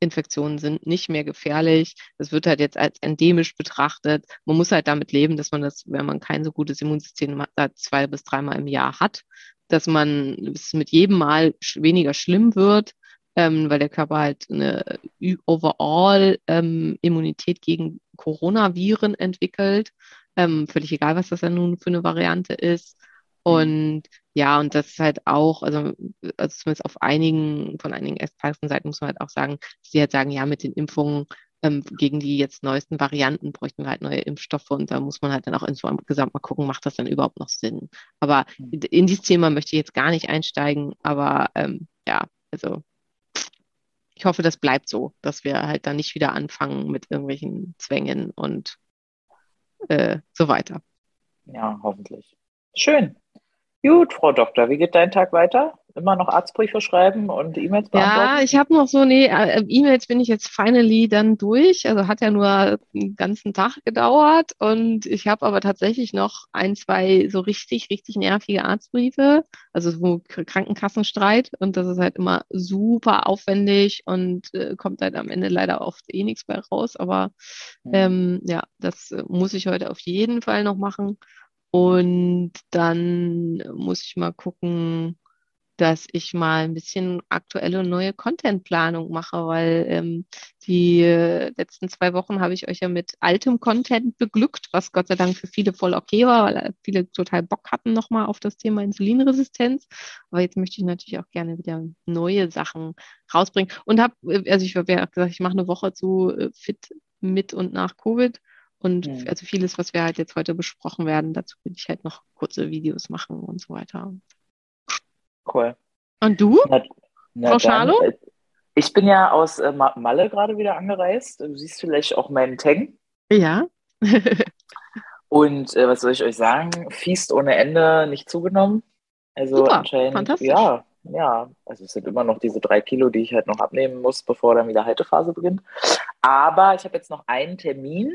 Infektionen sind nicht mehr gefährlich. Das wird halt jetzt als endemisch betrachtet. Man muss halt damit leben, dass man das, wenn man kein so gutes Immunsystem hat, zwei bis dreimal im Jahr hat, dass man es mit jedem Mal weniger schlimm wird, ähm, weil der Körper halt eine overall ähm, Immunität gegen Coronaviren entwickelt. Ähm, völlig egal, was das dann nun für eine Variante ist. Mhm. Und ja, und das ist halt auch, also, also zumindest auf einigen, von einigen Expertenseiten muss man halt auch sagen, dass sie halt sagen, ja, mit den Impfungen ähm, gegen die jetzt neuesten Varianten bräuchten wir halt neue Impfstoffe und da muss man halt dann auch insgesamt mal gucken, macht das dann überhaupt noch Sinn? Aber mhm. in dieses Thema möchte ich jetzt gar nicht einsteigen, aber ähm, ja, also ich hoffe, das bleibt so, dass wir halt dann nicht wieder anfangen mit irgendwelchen Zwängen und äh, so weiter. Ja, hoffentlich. Schön. Gut, Frau Doktor, wie geht dein Tag weiter? Immer noch Arztbriefe schreiben und E-Mails beantworten? Ja, ich habe noch so, nee, äh, E-Mails bin ich jetzt finally dann durch. Also hat ja nur einen ganzen Tag gedauert und ich habe aber tatsächlich noch ein, zwei so richtig, richtig nervige Arztbriefe, also so Krankenkassenstreit und das ist halt immer super aufwendig und äh, kommt halt am Ende leider oft eh nichts mehr raus. Aber mhm. ähm, ja, das äh, muss ich heute auf jeden Fall noch machen. Und dann muss ich mal gucken, dass ich mal ein bisschen aktuelle und neue Contentplanung mache, weil ähm, die letzten zwei Wochen habe ich euch ja mit altem Content beglückt, was Gott sei Dank für viele voll okay war, weil viele total Bock hatten nochmal auf das Thema Insulinresistenz. Aber jetzt möchte ich natürlich auch gerne wieder neue Sachen rausbringen und habe, äh, also ich habe ja gesagt, ich mache eine Woche zu äh, Fit mit und nach Covid Und Mhm. also vieles, was wir halt jetzt heute besprochen werden, dazu will ich halt noch kurze Videos machen und so weiter. Cool. Und du? Na, na Frau Schalo? äh, Ich bin ja aus äh, Ma- Malle gerade wieder angereist. Du siehst vielleicht auch meinen Tang. Ja. Und äh, was soll ich euch sagen? Fiest ohne Ende, nicht zugenommen. Also Super, anscheinend, fantastisch. ja, ja. Also es sind immer noch diese drei Kilo, die ich halt noch abnehmen muss, bevor dann wieder Haltephase beginnt. Aber ich habe jetzt noch einen Termin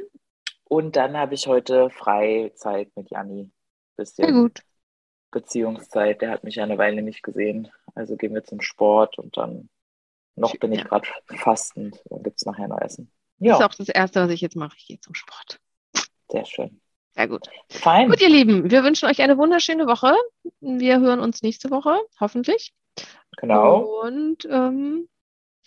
und dann habe ich heute Freizeit mit Janni. Sehr Bisschen gut. Beziehungszeit. Der hat mich ja eine Weile nicht gesehen. Also gehen wir zum Sport und dann noch bin ich Ja. gerade fastend. Dann gibt es nachher noch Essen. Das ist Ja, auch das Erste, was ich jetzt mache. Ich gehe zum Sport. sehr schön. Sehr gut. Fein. Gut, ihr Lieben, wir wünschen euch eine wunderschöne Woche. Wir hören uns nächste Woche, hoffentlich. Genau. Und ähm,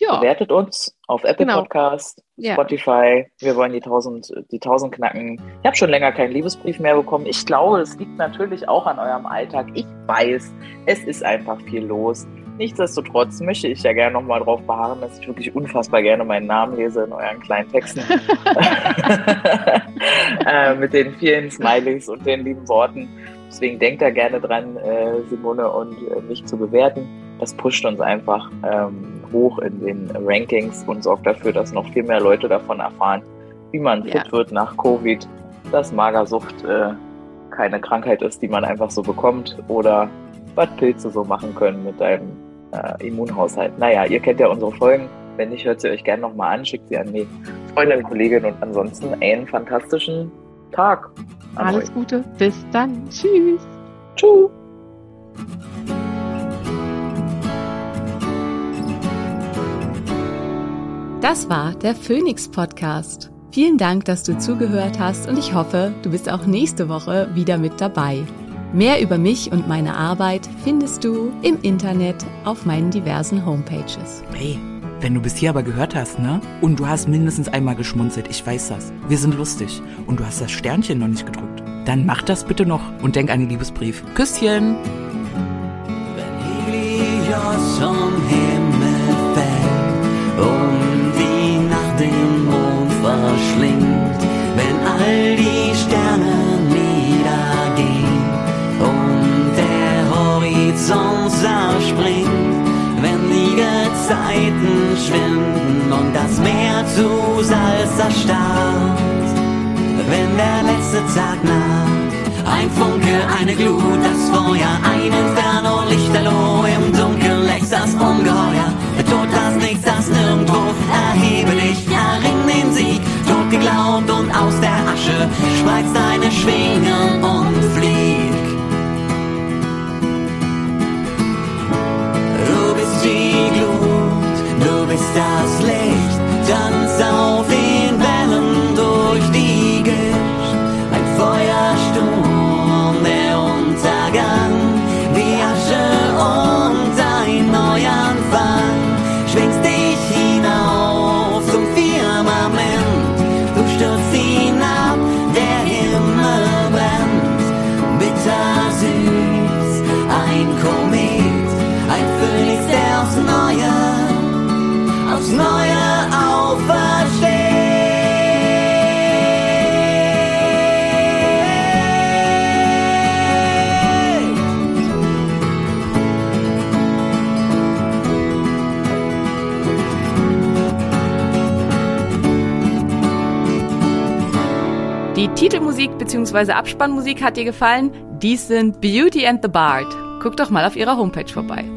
ja, Bewertet uns auf Apple Genau. Podcast, Ja. Spotify. Wir wollen die 1000, die 1000 knacken. Ich habe schon länger keinen Liebesbrief mehr bekommen. Ich glaube, es liegt natürlich auch an eurem Alltag. Ich weiß, es ist einfach viel los. Nichtsdestotrotz möchte ich ja gerne nochmal darauf beharren, dass ich wirklich unfassbar gerne meinen Namen lese in euren kleinen Texten. äh, mit den vielen Smileys und den lieben Worten. Deswegen denkt da gerne dran, äh, Simone und äh, mich zu bewerten. Das pusht uns einfach ähm, hoch in den Rankings und sorgt dafür, dass noch viel mehr Leute davon erfahren, wie man Ja. fit wird nach Covid, dass Magersucht äh, keine Krankheit ist, die man einfach so bekommt oder was Pilze so machen können mit deinem äh, Immunhaushalt. Naja, ihr kennt ja unsere Folgen. Wenn nicht, hört sie euch gerne nochmal an, schickt sie an die Freundin, Kollegin und ansonsten einen fantastischen Tag. Alles euch. Gute. Bis dann. Tschüss. Tschüss. Das war der Phoenix Podcast. Vielen Dank, dass du zugehört hast und ich hoffe, du bist auch nächste Woche wieder mit dabei. Mehr über mich und meine Arbeit findest du im Internet auf meinen diversen Homepages. Hey, wenn du bis hier aber gehört hast, ne? Und du hast mindestens einmal geschmunzelt, ich weiß das. Wir sind lustig. Und du hast das Sternchen noch nicht gedrückt. Dann mach das bitte noch und denk an den Liebesbrief. Küsschen! Bzw. Abspannmusik hat dir gefallen? Dies sind Beauty and the Bard. Guck doch mal auf ihrer Homepage vorbei.